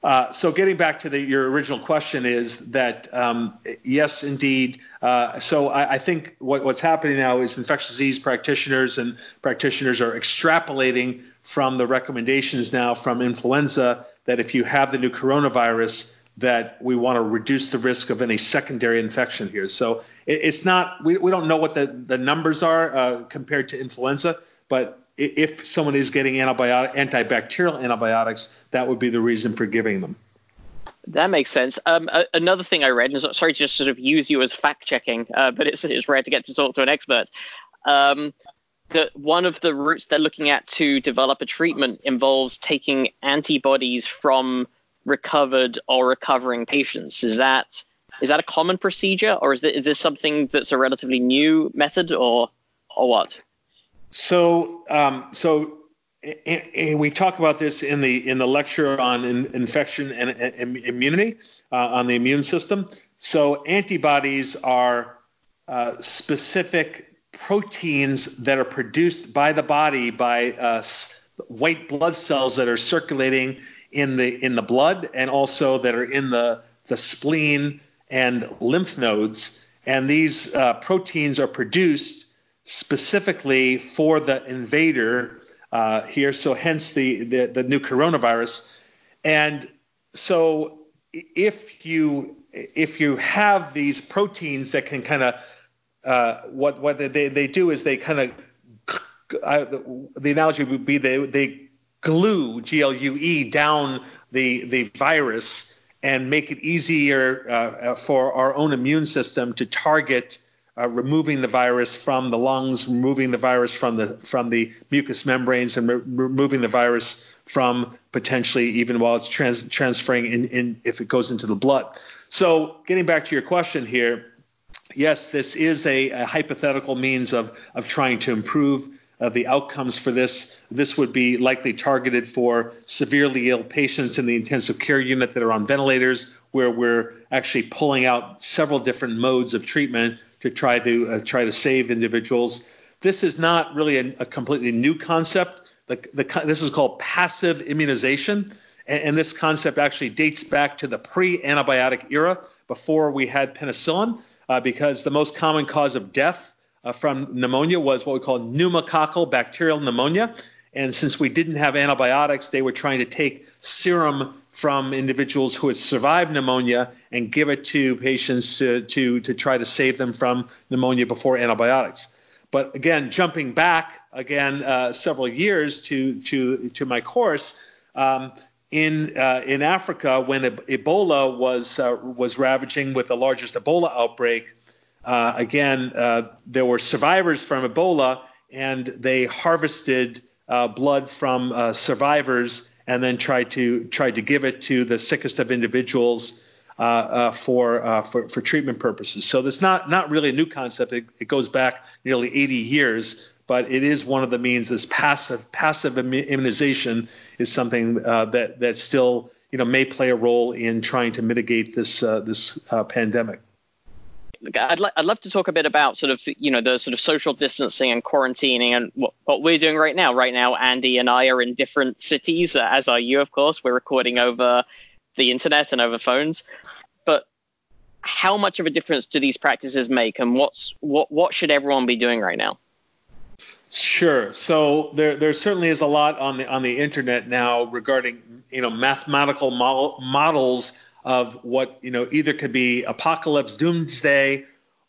Uh, so getting back to the, your original question is that um, yes, indeed. Uh, so I, I think what, what's happening now is infectious disease practitioners and practitioners are extrapolating from the recommendations now from influenza that if you have the new coronavirus, that we want to reduce the risk of any secondary infection here. So it, it's not we, we don't know what the, the numbers are uh, compared to influenza, but if someone is getting antibiotic, antibacterial antibiotics, that would be the reason for giving them. That makes sense. Um, a- another thing I read, and sorry to just sort of use you as fact checking, uh, but it's, it's rare to get to talk to an expert. Um, that one of the routes they're looking at to develop a treatment involves taking antibodies from recovered or recovering patients. Is that is that a common procedure, or is, is this something that's a relatively new method, or or what? So um, so and we talk about this in the in the lecture on in, infection and, and immunity uh, on the immune system. So antibodies are uh, specific proteins that are produced by the body by uh, white blood cells that are circulating in the in the blood and also that are in the the spleen and lymph nodes. And these uh, proteins are produced specifically for the invader uh, here. So hence the, the, the new coronavirus. And so if you if you have these proteins that can kind of uh, what what they, they do is they kind of uh, the, the analogy would be they they glue G L U E down the the virus and make it easier uh, for our own immune system to target uh, removing the virus from the lungs, removing the virus from the from the mucous membranes, and re- removing the virus from potentially even while it's trans- transferring in, in if it goes into the blood. So getting back to your question here, yes, this is a, a hypothetical means of of trying to improve uh, the outcomes for this. This would be likely targeted for severely ill patients in the intensive care unit that are on ventilators, where we're actually pulling out several different modes of treatment to try to uh, try to save individuals. This is not really a, a completely new concept. The, the, this is called passive immunization, and, and this concept actually dates back to the pre-antibiotic era, before we had penicillin, uh, because the most common cause of death uh, from pneumonia was what we call pneumococcal bacterial pneumonia. And since we didn't have antibiotics, they were trying to take serum from individuals who had survived pneumonia and give it to patients to, to, to try to save them from pneumonia before antibiotics. But again, jumping back again uh, several years to, to, to my course, um, in, uh, in Africa, when Ebola was, uh, was ravaging with the largest Ebola outbreak, uh, again, uh, there were survivors from Ebola, and they harvested uh, blood from survivors and then tried to tried to give it to the sickest of individuals uh, uh, for, uh, for for treatment purposes. So it's not not really a new concept. It, it, goes back nearly 80 years, but it is one of the means. This passive passive immunization is something uh, that that still you know may play a role in trying to mitigate this uh, this uh, pandemic. I'd, li- I'd love to talk a bit about sort of you know the sort of social distancing and quarantining and what, what we're doing right now. Right now, Andy and I are in different cities, uh, as are you, of course. We're recording over the internet and over phones. But how much of a difference do these practices make, and what's what what should everyone be doing right now? Sure. So there there certainly is a lot on the on the internet now regarding you know mathematical model, models of what you know either could be apocalypse, doomsday,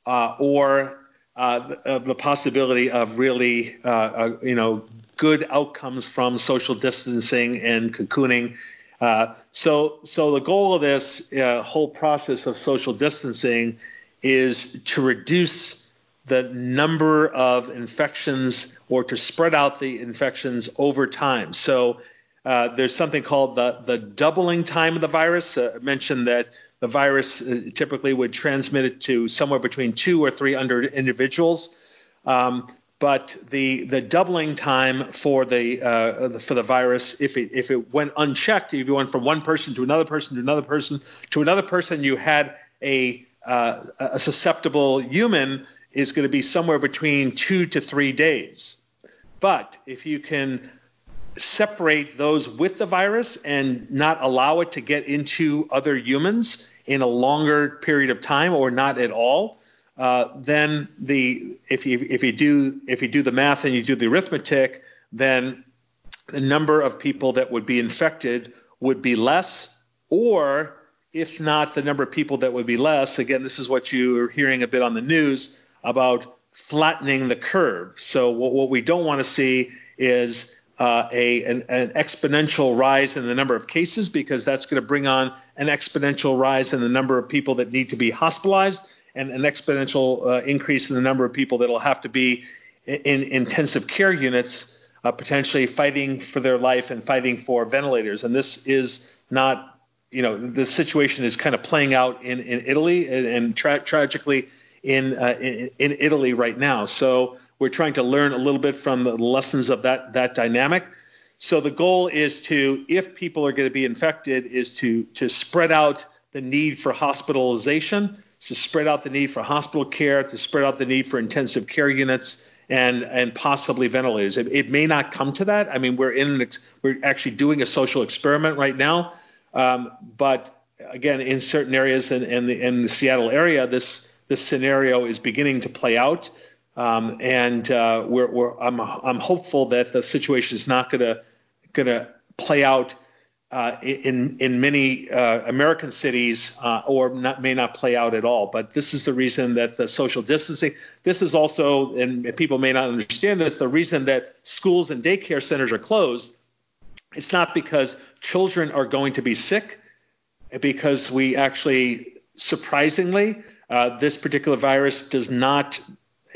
uh, or uh, the, possibility of really uh, uh, you know good outcomes from social distancing and cocooning. Uh, so so the goal of this whole process of social distancing is to reduce the number of infections or to spread out the infections over time. So uh, there's something called the, the doubling time of the virus. Uh, mentioned that the virus uh, typically would transmit it to somewhere between two or three hundred individuals. Um, but the the doubling time for the uh, for the virus, if it if it went unchecked, if you went from one person to another person to another person to another person, you had a uh, a susceptible human is going to be somewhere between two to three days. But if you can separate those with the virus and not allow it to get into other humans in a longer period of time or not at all, uh, then the if you if you do if you do the math and you do the arithmetic, then the number of people that would be infected would be less, or if not, the number of people that would be less. Again, this is what you are hearing a bit on the news about flattening the curve. So what, what we don't want to see is uh, a an, an, exponential rise in the number of cases because that's going to bring on an exponential rise in the number of people that need to be hospitalized and an exponential uh, increase in the number of people that will have to be in, in intensive care units, uh, potentially fighting for their life and fighting for ventilators. And this is not, you know, the situation is kind of playing out in, in Italy and, and tra- tragically in, uh, in, in Italy right now. So we're trying to learn a little bit from the lessons of that that dynamic. So the goal is to, if people are going to be infected, is to to spread out the need for hospitalization, to spread out the need for hospital care, to spread out the need for intensive care units, and and possibly ventilators. It, it may not come to that. I mean, we're in an we're actually doing a social experiment right now, um, but again, in certain areas in, in the in the Seattle area, this this scenario is beginning to play out. Um, and uh, we're, we're, I'm, I'm hopeful that the situation is not going to going to play out uh, in in many uh, American cities, uh, or not, may not play out at all. But this is the reason that the social distancing. This is also, and people may not understand this, the reason that schools and daycare centers are closed. It's not because children are going to be sick, because we actually, surprisingly, uh, this particular virus does not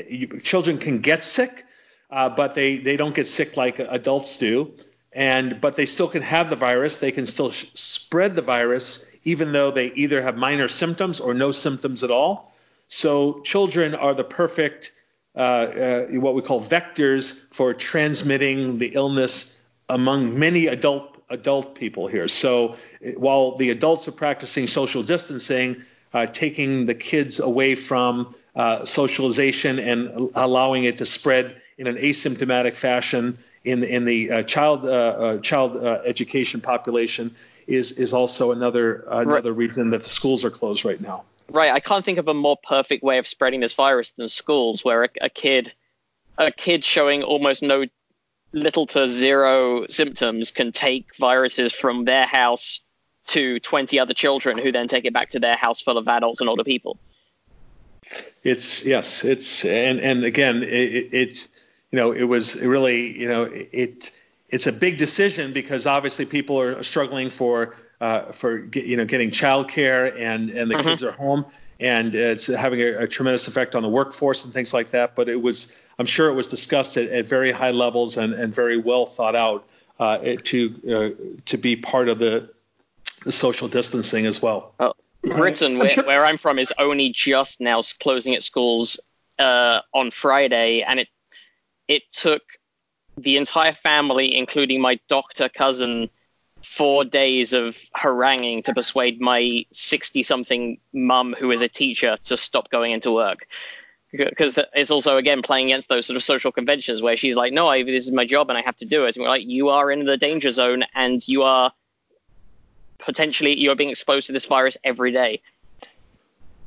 you, children can get sick, uh, but they, they don't get sick like adults do. And but they still can have the virus. They can still sh- spread the virus, even though they either have minor symptoms or no symptoms at all. So children are the perfect uh, uh, what we call vectors for transmitting the illness among many adult adult people here. So while the adults are practicing social distancing, uh, taking the kids away from uh, socialization and allowing it to spread in an asymptomatic fashion in in the uh, child uh, uh, child uh, education population is is also another another right. reason that the schools are closed right now. Right. I can't think of a more perfect way of spreading this virus than schools, where a, a kid a kid showing almost no little to zero symptoms can take viruses from their house to 20 other children who then take it back to their house full of adults and older people. It's yes, it's and and again, it, it you know it was really you know it it's a big decision because obviously people are struggling for uh, for you know getting childcare and and the mm-hmm. kids are home and it's having a, a, tremendous effect on the workforce and things like that. But it was I'm sure it was discussed at, at very high levels and, and very well thought out uh, to uh, to be part of the, the social distancing as well. Oh, Britain, where, where, I'm from, is only just now closing its schools uh, on Friday, and it it took the entire family, including my doctor cousin, four days of haranguing to persuade my 60-something mum, who is a teacher, to stop going into work. Because it's also again playing against those sort of social conventions where she's like, "No, I, this is my job and I have to do it." And we're like, "You are in the danger zone and you are." Potentially you're being exposed to this virus every day.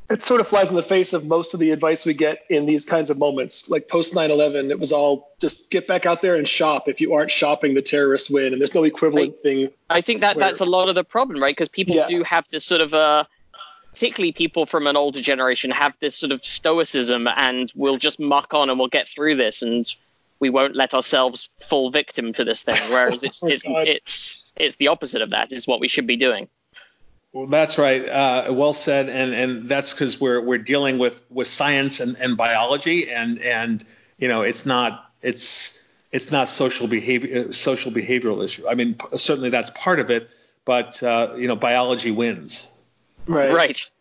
It sort of flies in the face of most of the advice we get in these kinds of moments. Like post 9 11, it was all just get back out there and shop. If you aren't shopping, the terrorists win. And there's no equivalent I, thing. I think that where, that's a lot of the problem, right? Because people yeah. do have this sort of uh, particularly people from an older generation have this sort of stoicism and we'll just muck on and we'll get through this and we won't let ourselves fall victim to this thing. Whereas it's, <laughs> oh, it's, it, it's the opposite of that. Is what we should be doing. Well, that's right. Uh, well said, and and that's because we're we're dealing with with science and, and biology, and and you know it's not it's it's not social behavior social behavioral issue. I mean, certainly that's part of it, but uh, you know biology wins. Right. Right.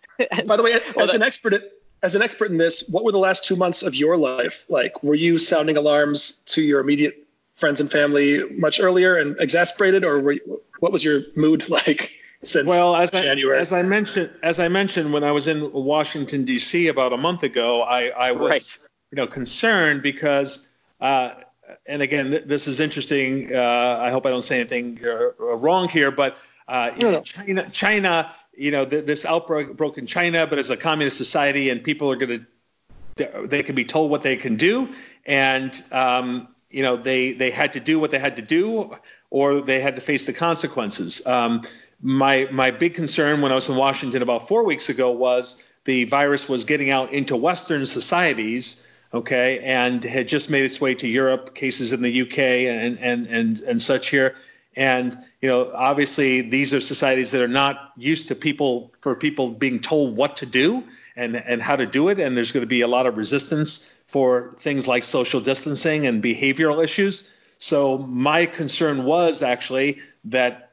By the way, well, <laughs> as that, an expert as an expert in this, what were the last two months of your life like? Were you sounding alarms to your immediate friends and family much earlier and exasperated, or were you, what was your mood <laughs> like since well, as January? I, as I mentioned, as I mentioned when I was in Washington D.C. about a month ago, I, I was right. you know concerned because. Uh, and again, th- this is interesting. Uh, I hope I don't say anything uh, wrong here, but uh, no, no. China, China, you know, th- this outbreak broke in China, but it's a communist society, and people are going to, they can be told what they can do, and um, you know they they had to do what they had to do or they had to face the consequences. Um, my my big concern when I was in Washington about four weeks ago was the virus was getting out into Western societies, okay, and had just made its way to Europe, cases in the UK and and and and such here. And you know, obviously, these are societies that are not used to people for people being told what to do and and how to do it. And there's going to be a lot of resistance for things like social distancing and behavioral issues. So my concern was actually that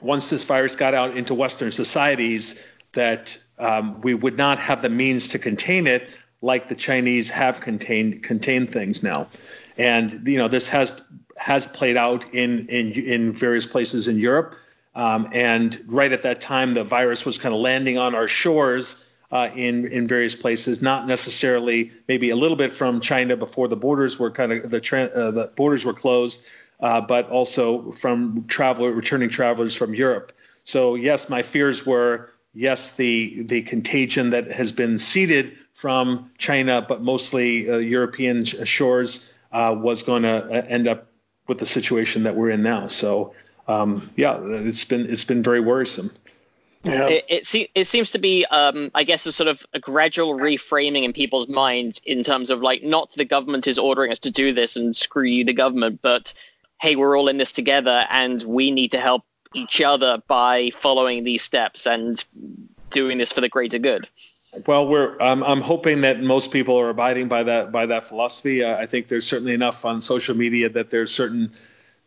once this virus got out into Western societies, that um, we would not have the means to contain it like the Chinese have contained contained things now. And you know, this has has played out in in in various places in Europe. Um, and right at that time, the virus was kind of landing on our shores uh, in in various places, not necessarily maybe a little bit from China before the borders were kind of the tra- uh, the borders were closed, uh, but also from returning travelers from Europe. So yes, my fears were yes the the contagion that has been seeded from China, but mostly uh, European shores, uh, was going to uh, end up with the situation that we're in now. So um, yeah, it's been it's been very worrisome. Yeah. It, it, se- it, seems to be, um, I guess, a sort of a gradual reframing in people's minds in terms of like, not the government is ordering us to do this and screw you, the government, but hey, we're all in this together and we need to help each other by following these steps and doing this for the greater good. Well, we're um, I'm hoping that most people are abiding by that by that philosophy. Uh, I think there's certainly enough on social media that there's certain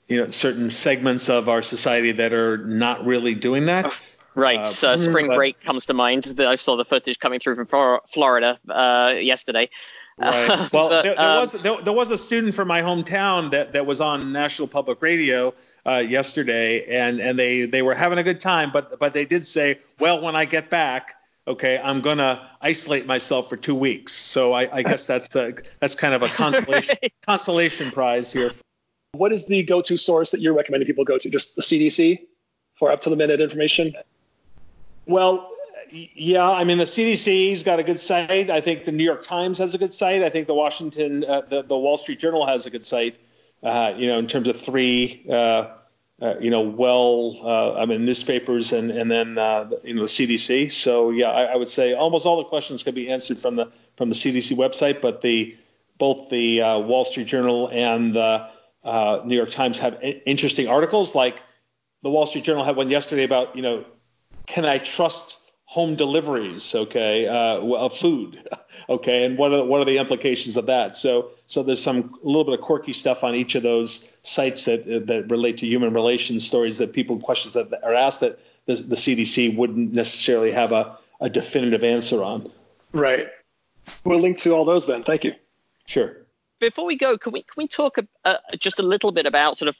you know certain segments of our society that are not really doing that. Right. Uh, so spring but, break comes to mind. I saw the footage coming through from Florida uh, yesterday. <laughs> Right. Well, but, there, there um, was there, there, was a student from my hometown that, that was on National Public Radio uh, yesterday, and, and they, they were having a good time, but but they did say, well, when I get back, okay, I'm gonna isolate myself for two weeks. So I, I guess <laughs> that's the, that's kind of a consolation consolation prize here. What is the go-to source that you're recommending people go to? Just the CDC for up to the minute information? Well, yeah, I mean the CDC's got a good site. I think the New York Times has a good site. I think the Washington, uh, the, the Wall Street Journal has a good site. Uh, you know, in terms of three, uh, uh you know, well, uh, I mean newspapers and and then uh, you know the CDC. So yeah, I, I, would say almost all the questions can be answered from the from the CDC website, but the both the Wall Street Journal and the New York Times have interesting articles. Like the Wall Street Journal had one yesterday about you know can I trust home deliveries, okay, uh, of food, <laughs> okay, and what are what are the implications of that? So so there's some a little bit of quirky stuff on each of those sites that that relate to human relations stories that people questions that are asked that the, the CDC wouldn't necessarily have a, a definitive answer on. Right. We'll link to all those then. Thank you. Sure. Before we go, can we can we talk uh, just a little bit about sort of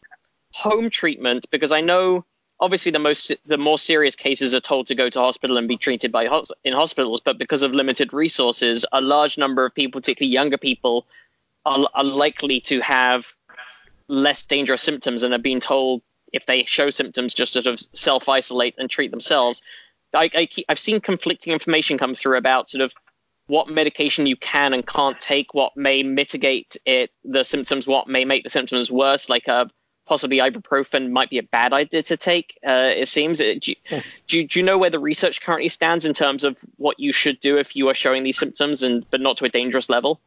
home treatment because I know obviously the most the more serious cases are told to go to hospital and be treated by in hospitals but because of limited resources a large number of people particularly younger people are, are likely to have less dangerous symptoms and are being told if they show symptoms just to sort of self isolate and treat themselves. I, I keep, I've seen conflicting information come through about sort of what medication you can and can't take, what may mitigate it, the symptoms, what may make the symptoms worse, like a possibly ibuprofen might be a bad idea to take. Uh, it seems. Uh, do you, do, do you know where the research currently stands in terms of what you should do if you are showing these symptoms, and but not to a dangerous level?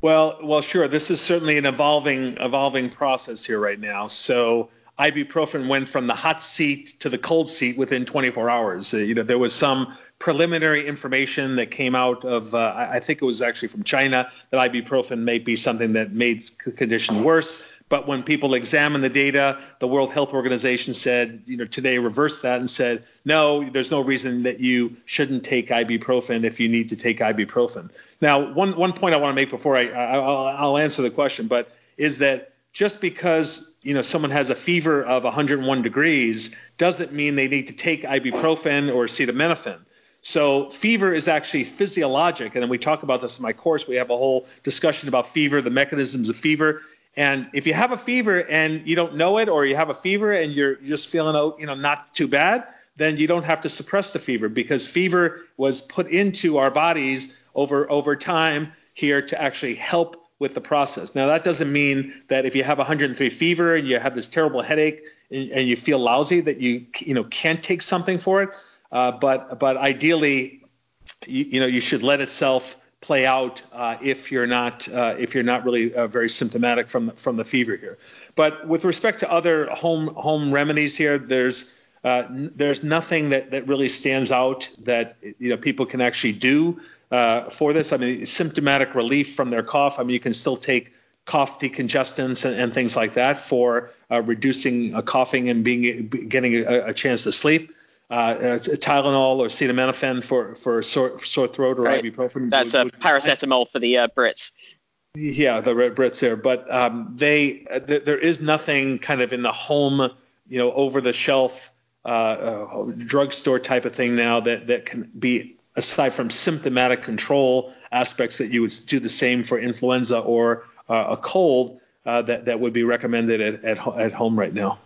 Well, well, sure. This is certainly an evolving evolving process here right now. So ibuprofen went from the hot seat to the cold seat within 24 hours. Uh, you know, there was some preliminary information that came out of, uh, I think it was actually from China, that ibuprofen may be something that made the condition worse. But when people examined the data, the World Health Organization said, you know, today reversed that and said, no, there's no reason that you shouldn't take ibuprofen if you need to take ibuprofen. Now, one one point I want to make before I I'll, I'll answer the question, but is that just because you know someone has a fever of 101 degrees doesn't mean they need to take ibuprofen or acetaminophen. So fever is actually physiologic, and then we talk about this in my course. We have a whole discussion about fever, the mechanisms of fever. And if you have a fever and you don't know it, or you have a fever and you're just feeling, oh, you know, not too bad, then you don't have to suppress the fever because fever was put into our bodies over over time here to actually help with the process. Now that doesn't mean that if you have 103 fever and you have this terrible headache and, and you feel lousy that you you know can't take something for it. Uh, but but ideally, you, you know, you should let itself play out uh, if you're not uh, if you're not really uh, very symptomatic from from the fever here. But with respect to other home home remedies here, there's uh, n- there's nothing that, that really stands out that you know people can actually do uh, for this. I mean, symptomatic relief from their cough. I mean, you can still take cough decongestants and, and things like that for uh, reducing coughing and being getting a, a chance to sleep uh, Tylenol or acetaminophen for for sore, sore throat or right. ibuprofen. That's a paracetamol for the uh, Brits. Yeah, the Brits there, but um, they uh, th- there is nothing kind of in the home, you know, over the shelf uh, uh, drugstore type of thing now that that can be aside from symptomatic control aspects that you would do the same for influenza or uh, a cold that that would be recommended at, at, at home right now.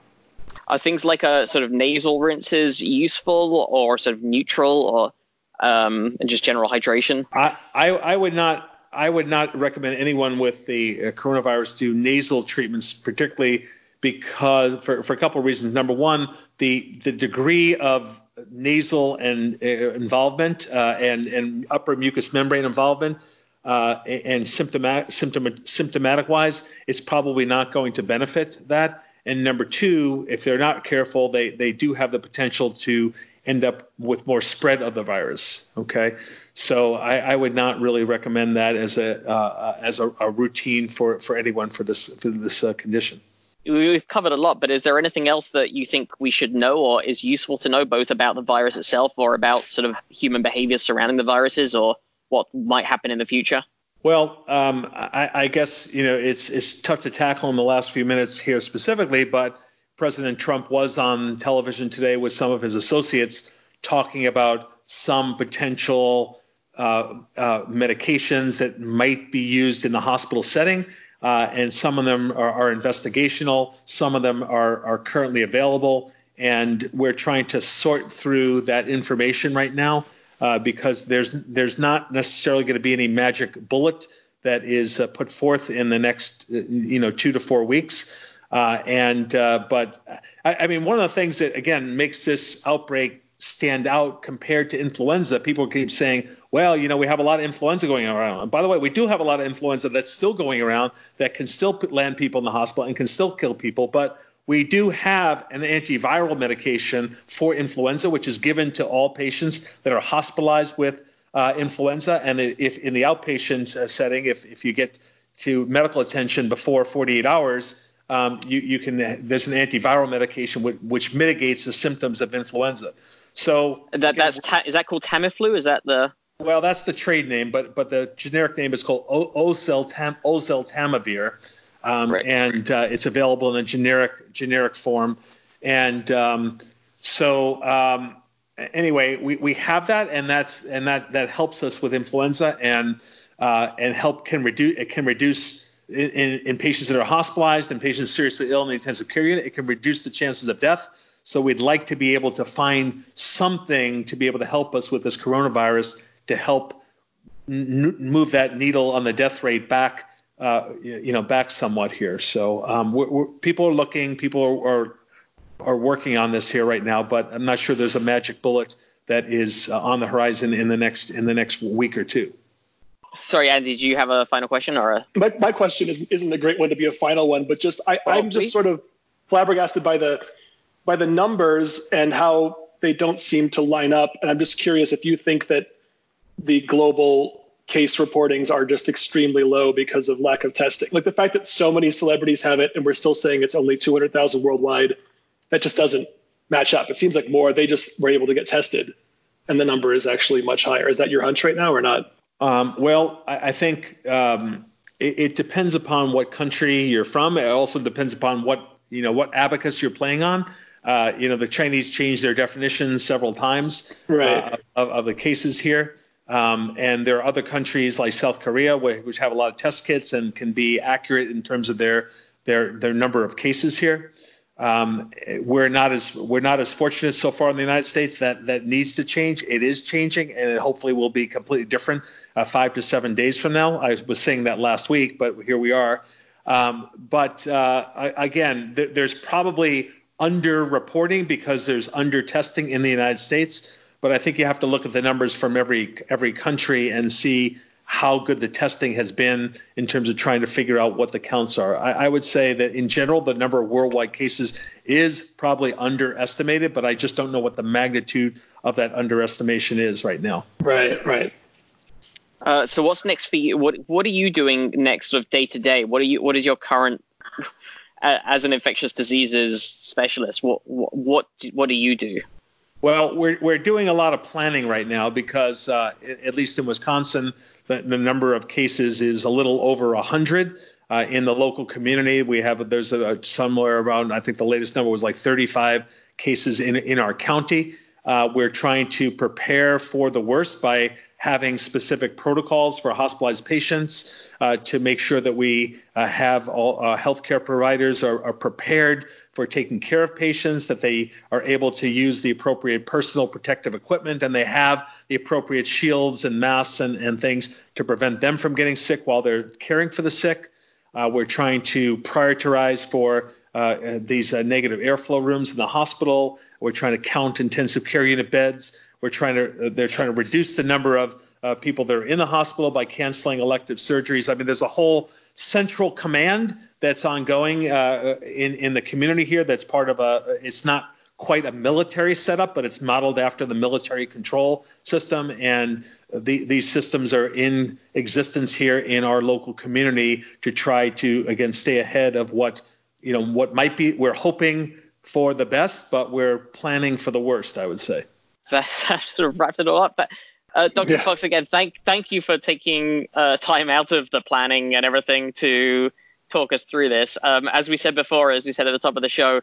Are things like a sort of nasal rinses useful or sort of neutral or um, and just general hydration? I, I, I would not I would not recommend anyone with the uh, coronavirus do nasal treatments, particularly because for, for a couple of reasons. Number one, the the degree of nasal and uh, involvement uh, and and upper mucous membrane involvement uh, and symptomatic symptom, symptomatic wise, it's probably not going to benefit that. And number two, if they're not careful, they, they do have the potential to end up with more spread of the virus. Okay, so I, I would not really recommend that as a uh, as a, a, routine for, for anyone for this for this uh, condition. We've covered a lot, but is there anything else that you think we should know or is useful to know, both about the virus itself or about sort of human behavior surrounding the viruses or what might happen in the future? Well, um, I, I, guess you know it's it's tough to tackle in the last few minutes here specifically, but President Trump was on television today with some of his associates talking about some potential uh, uh, medications that might be used in the hospital setting, uh, and some of them are, are, investigational, some of them are, are currently available, and we're trying to sort through that information right now uh, because there's there's not necessarily going to be any magic bullet that is uh, put forth in the next uh, you know two to four weeks. Uh, and but I, I, mean one of the things that again makes this outbreak stand out compared to influenza. People keep saying, well, you know, we have a lot of influenza going around. And by the way, we do have a lot of influenza that's still going around that can still land people in the hospital and can still kill people. But we do have an antiviral medication for influenza, which is given to all patients that are hospitalized with uh, influenza. And if in the outpatient uh, setting, if, if you get to medical attention before 48 hours, um, you, you, can there's an antiviral medication which, which, mitigates the symptoms of influenza. So that that's ta- is that called Tamiflu? Is that the well, that's the trade name, but but the generic name is called oseltam oseltamivir um, right. and uh, it's available in a generic generic form. And um, so anyway, we, we have that, and that's and that that helps us with influenza and uh, and help can reduce it can reduce in, in, patients that are hospitalized and patients seriously ill in the intensive care unit, it can reduce the chances of death. So we'd like to be able to find something to be able to help us with this coronavirus to help n- move that needle on the death rate back uh, you know, back somewhat here. So um, we're, we're, people are looking, people are, are, are working on this here right now, but I'm not sure there's a magic bullet that is uh, on the horizon in the next in the next week or two. Sorry, Andy, do you have a final question or a? My, my question is, isn't a great one to be a final one, but just I, well, I'm just we... sort of flabbergasted by the by the numbers and how they don't seem to line up, and I'm just curious if you think that the global case reportings are just extremely low because of lack of testing. Like the fact that so many celebrities have it and we're still saying it's only 200,000 worldwide, that just doesn't match up. It seems like more they just were able to get tested and the number is actually much higher. Is that your hunch right now or not? Um, well, I, I think um, it, it, depends upon what country you're from. It also depends upon what you know what abacus you're playing on. Uh, you know, the Chinese changed their definition several times right. uh, of, of, the cases here. Um, and there are other countries like South Korea, which have a lot of test kits and can be accurate in terms of their their their number of cases here. Um, we're not as we're not as fortunate so far in the United States that that needs to change. It is changing, and it hopefully will be completely different uh, five to seven days from now. I was saying that last week, but here we are. Um, but uh, again, th- there's probably under-reporting because there's under-testing in the United States but I think you have to look at the numbers from every every country and see how good the testing has been in terms of trying to figure out what the counts are. I, I, would say that in general, the number of worldwide cases is probably underestimated, but I just don't know what the magnitude of that underestimation is right now. Right, right. Uh, so what's next for you? What What are you doing next, sort of day to day? What are you? What is your current <laughs> as an infectious diseases specialist? What what what do you do? Well, we're, we're doing a lot of planning right now because, uh, at least in Wisconsin, the, the, number of cases is a little over 100. Uh, in the local community, we have there's a, somewhere around I think the latest number was like 35 cases in in our county. Uh, we're trying to prepare for the worst by having specific protocols for hospitalized patients uh, to make sure that we uh, have all uh, healthcare providers are, are, prepared for taking care of patients, that they are able to use the appropriate personal protective equipment, and they have the appropriate shields and masks and, and things to prevent them from getting sick while they're caring for the sick. Uh, we're trying to prioritize for uh, these uh, negative airflow rooms in the hospital. We're trying to count intensive care unit beds. We're trying to they're trying to reduce the number of uh, people that are in the hospital by canceling elective surgeries. I mean, there's a whole central command that's ongoing uh, in in the community here. That's part of a. It's not quite a military setup, but it's modeled after the military control system. And the, these systems are in existence here in our local community to try to again stay ahead of what you know what might be. We're hoping for the best, but we're planning for the worst. I would say. <laughs> That, sort of wrapped it all up. But uh, Dr. Yeah. Fox, again, thank thank you for taking uh, time out of the planning and everything to talk us through this. Um, as we said before, as we said at the top of the show,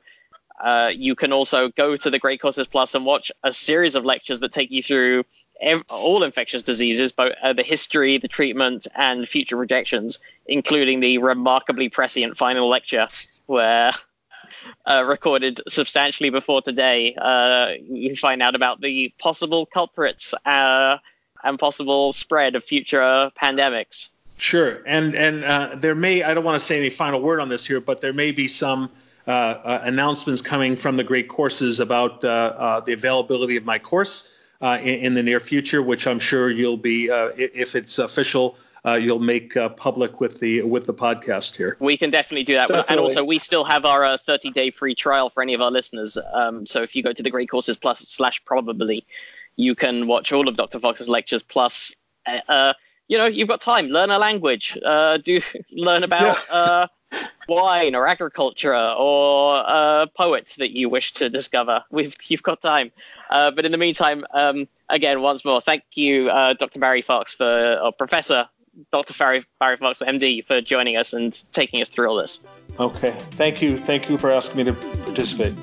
uh, you can also go to the Great Courses Plus and watch a series of lectures that take you through ev- all infectious diseases, both uh, the history, the treatment, and future projections, including the remarkably prescient final lecture where <laughs> uh, recorded substantially before today, uh, you find out about the possible culprits uh, and possible spread of future pandemics. Sure, and and uh, there may I don't want to say any final word on this here, but there may be some uh, announcements coming from the great courses about the availability of my course in, in, the near future, which I'm sure you'll be if it's official uh, you'll make uh, public with the with the podcast here. We can definitely do that, definitely. and also we still have our 30 uh, day free trial for any of our listeners. Um, so if you go to the Great Courses Plus slash probably, you can watch all of Dr. Fox's lectures. Plus, uh, uh, you know, you've got time. Learn a language. Uh, do <laughs> learn about. Yeah. wine or agriculture or a poet that you wish to discover. We've you've got time. Uh, but in the meantime, um, again, once more, thank you, uh, Dr. Barry Fox, for or Professor Dr. Barry, Barry Fox, MD, for joining us and taking us through all this. Okay. Thank you. Thank you for asking me to participate.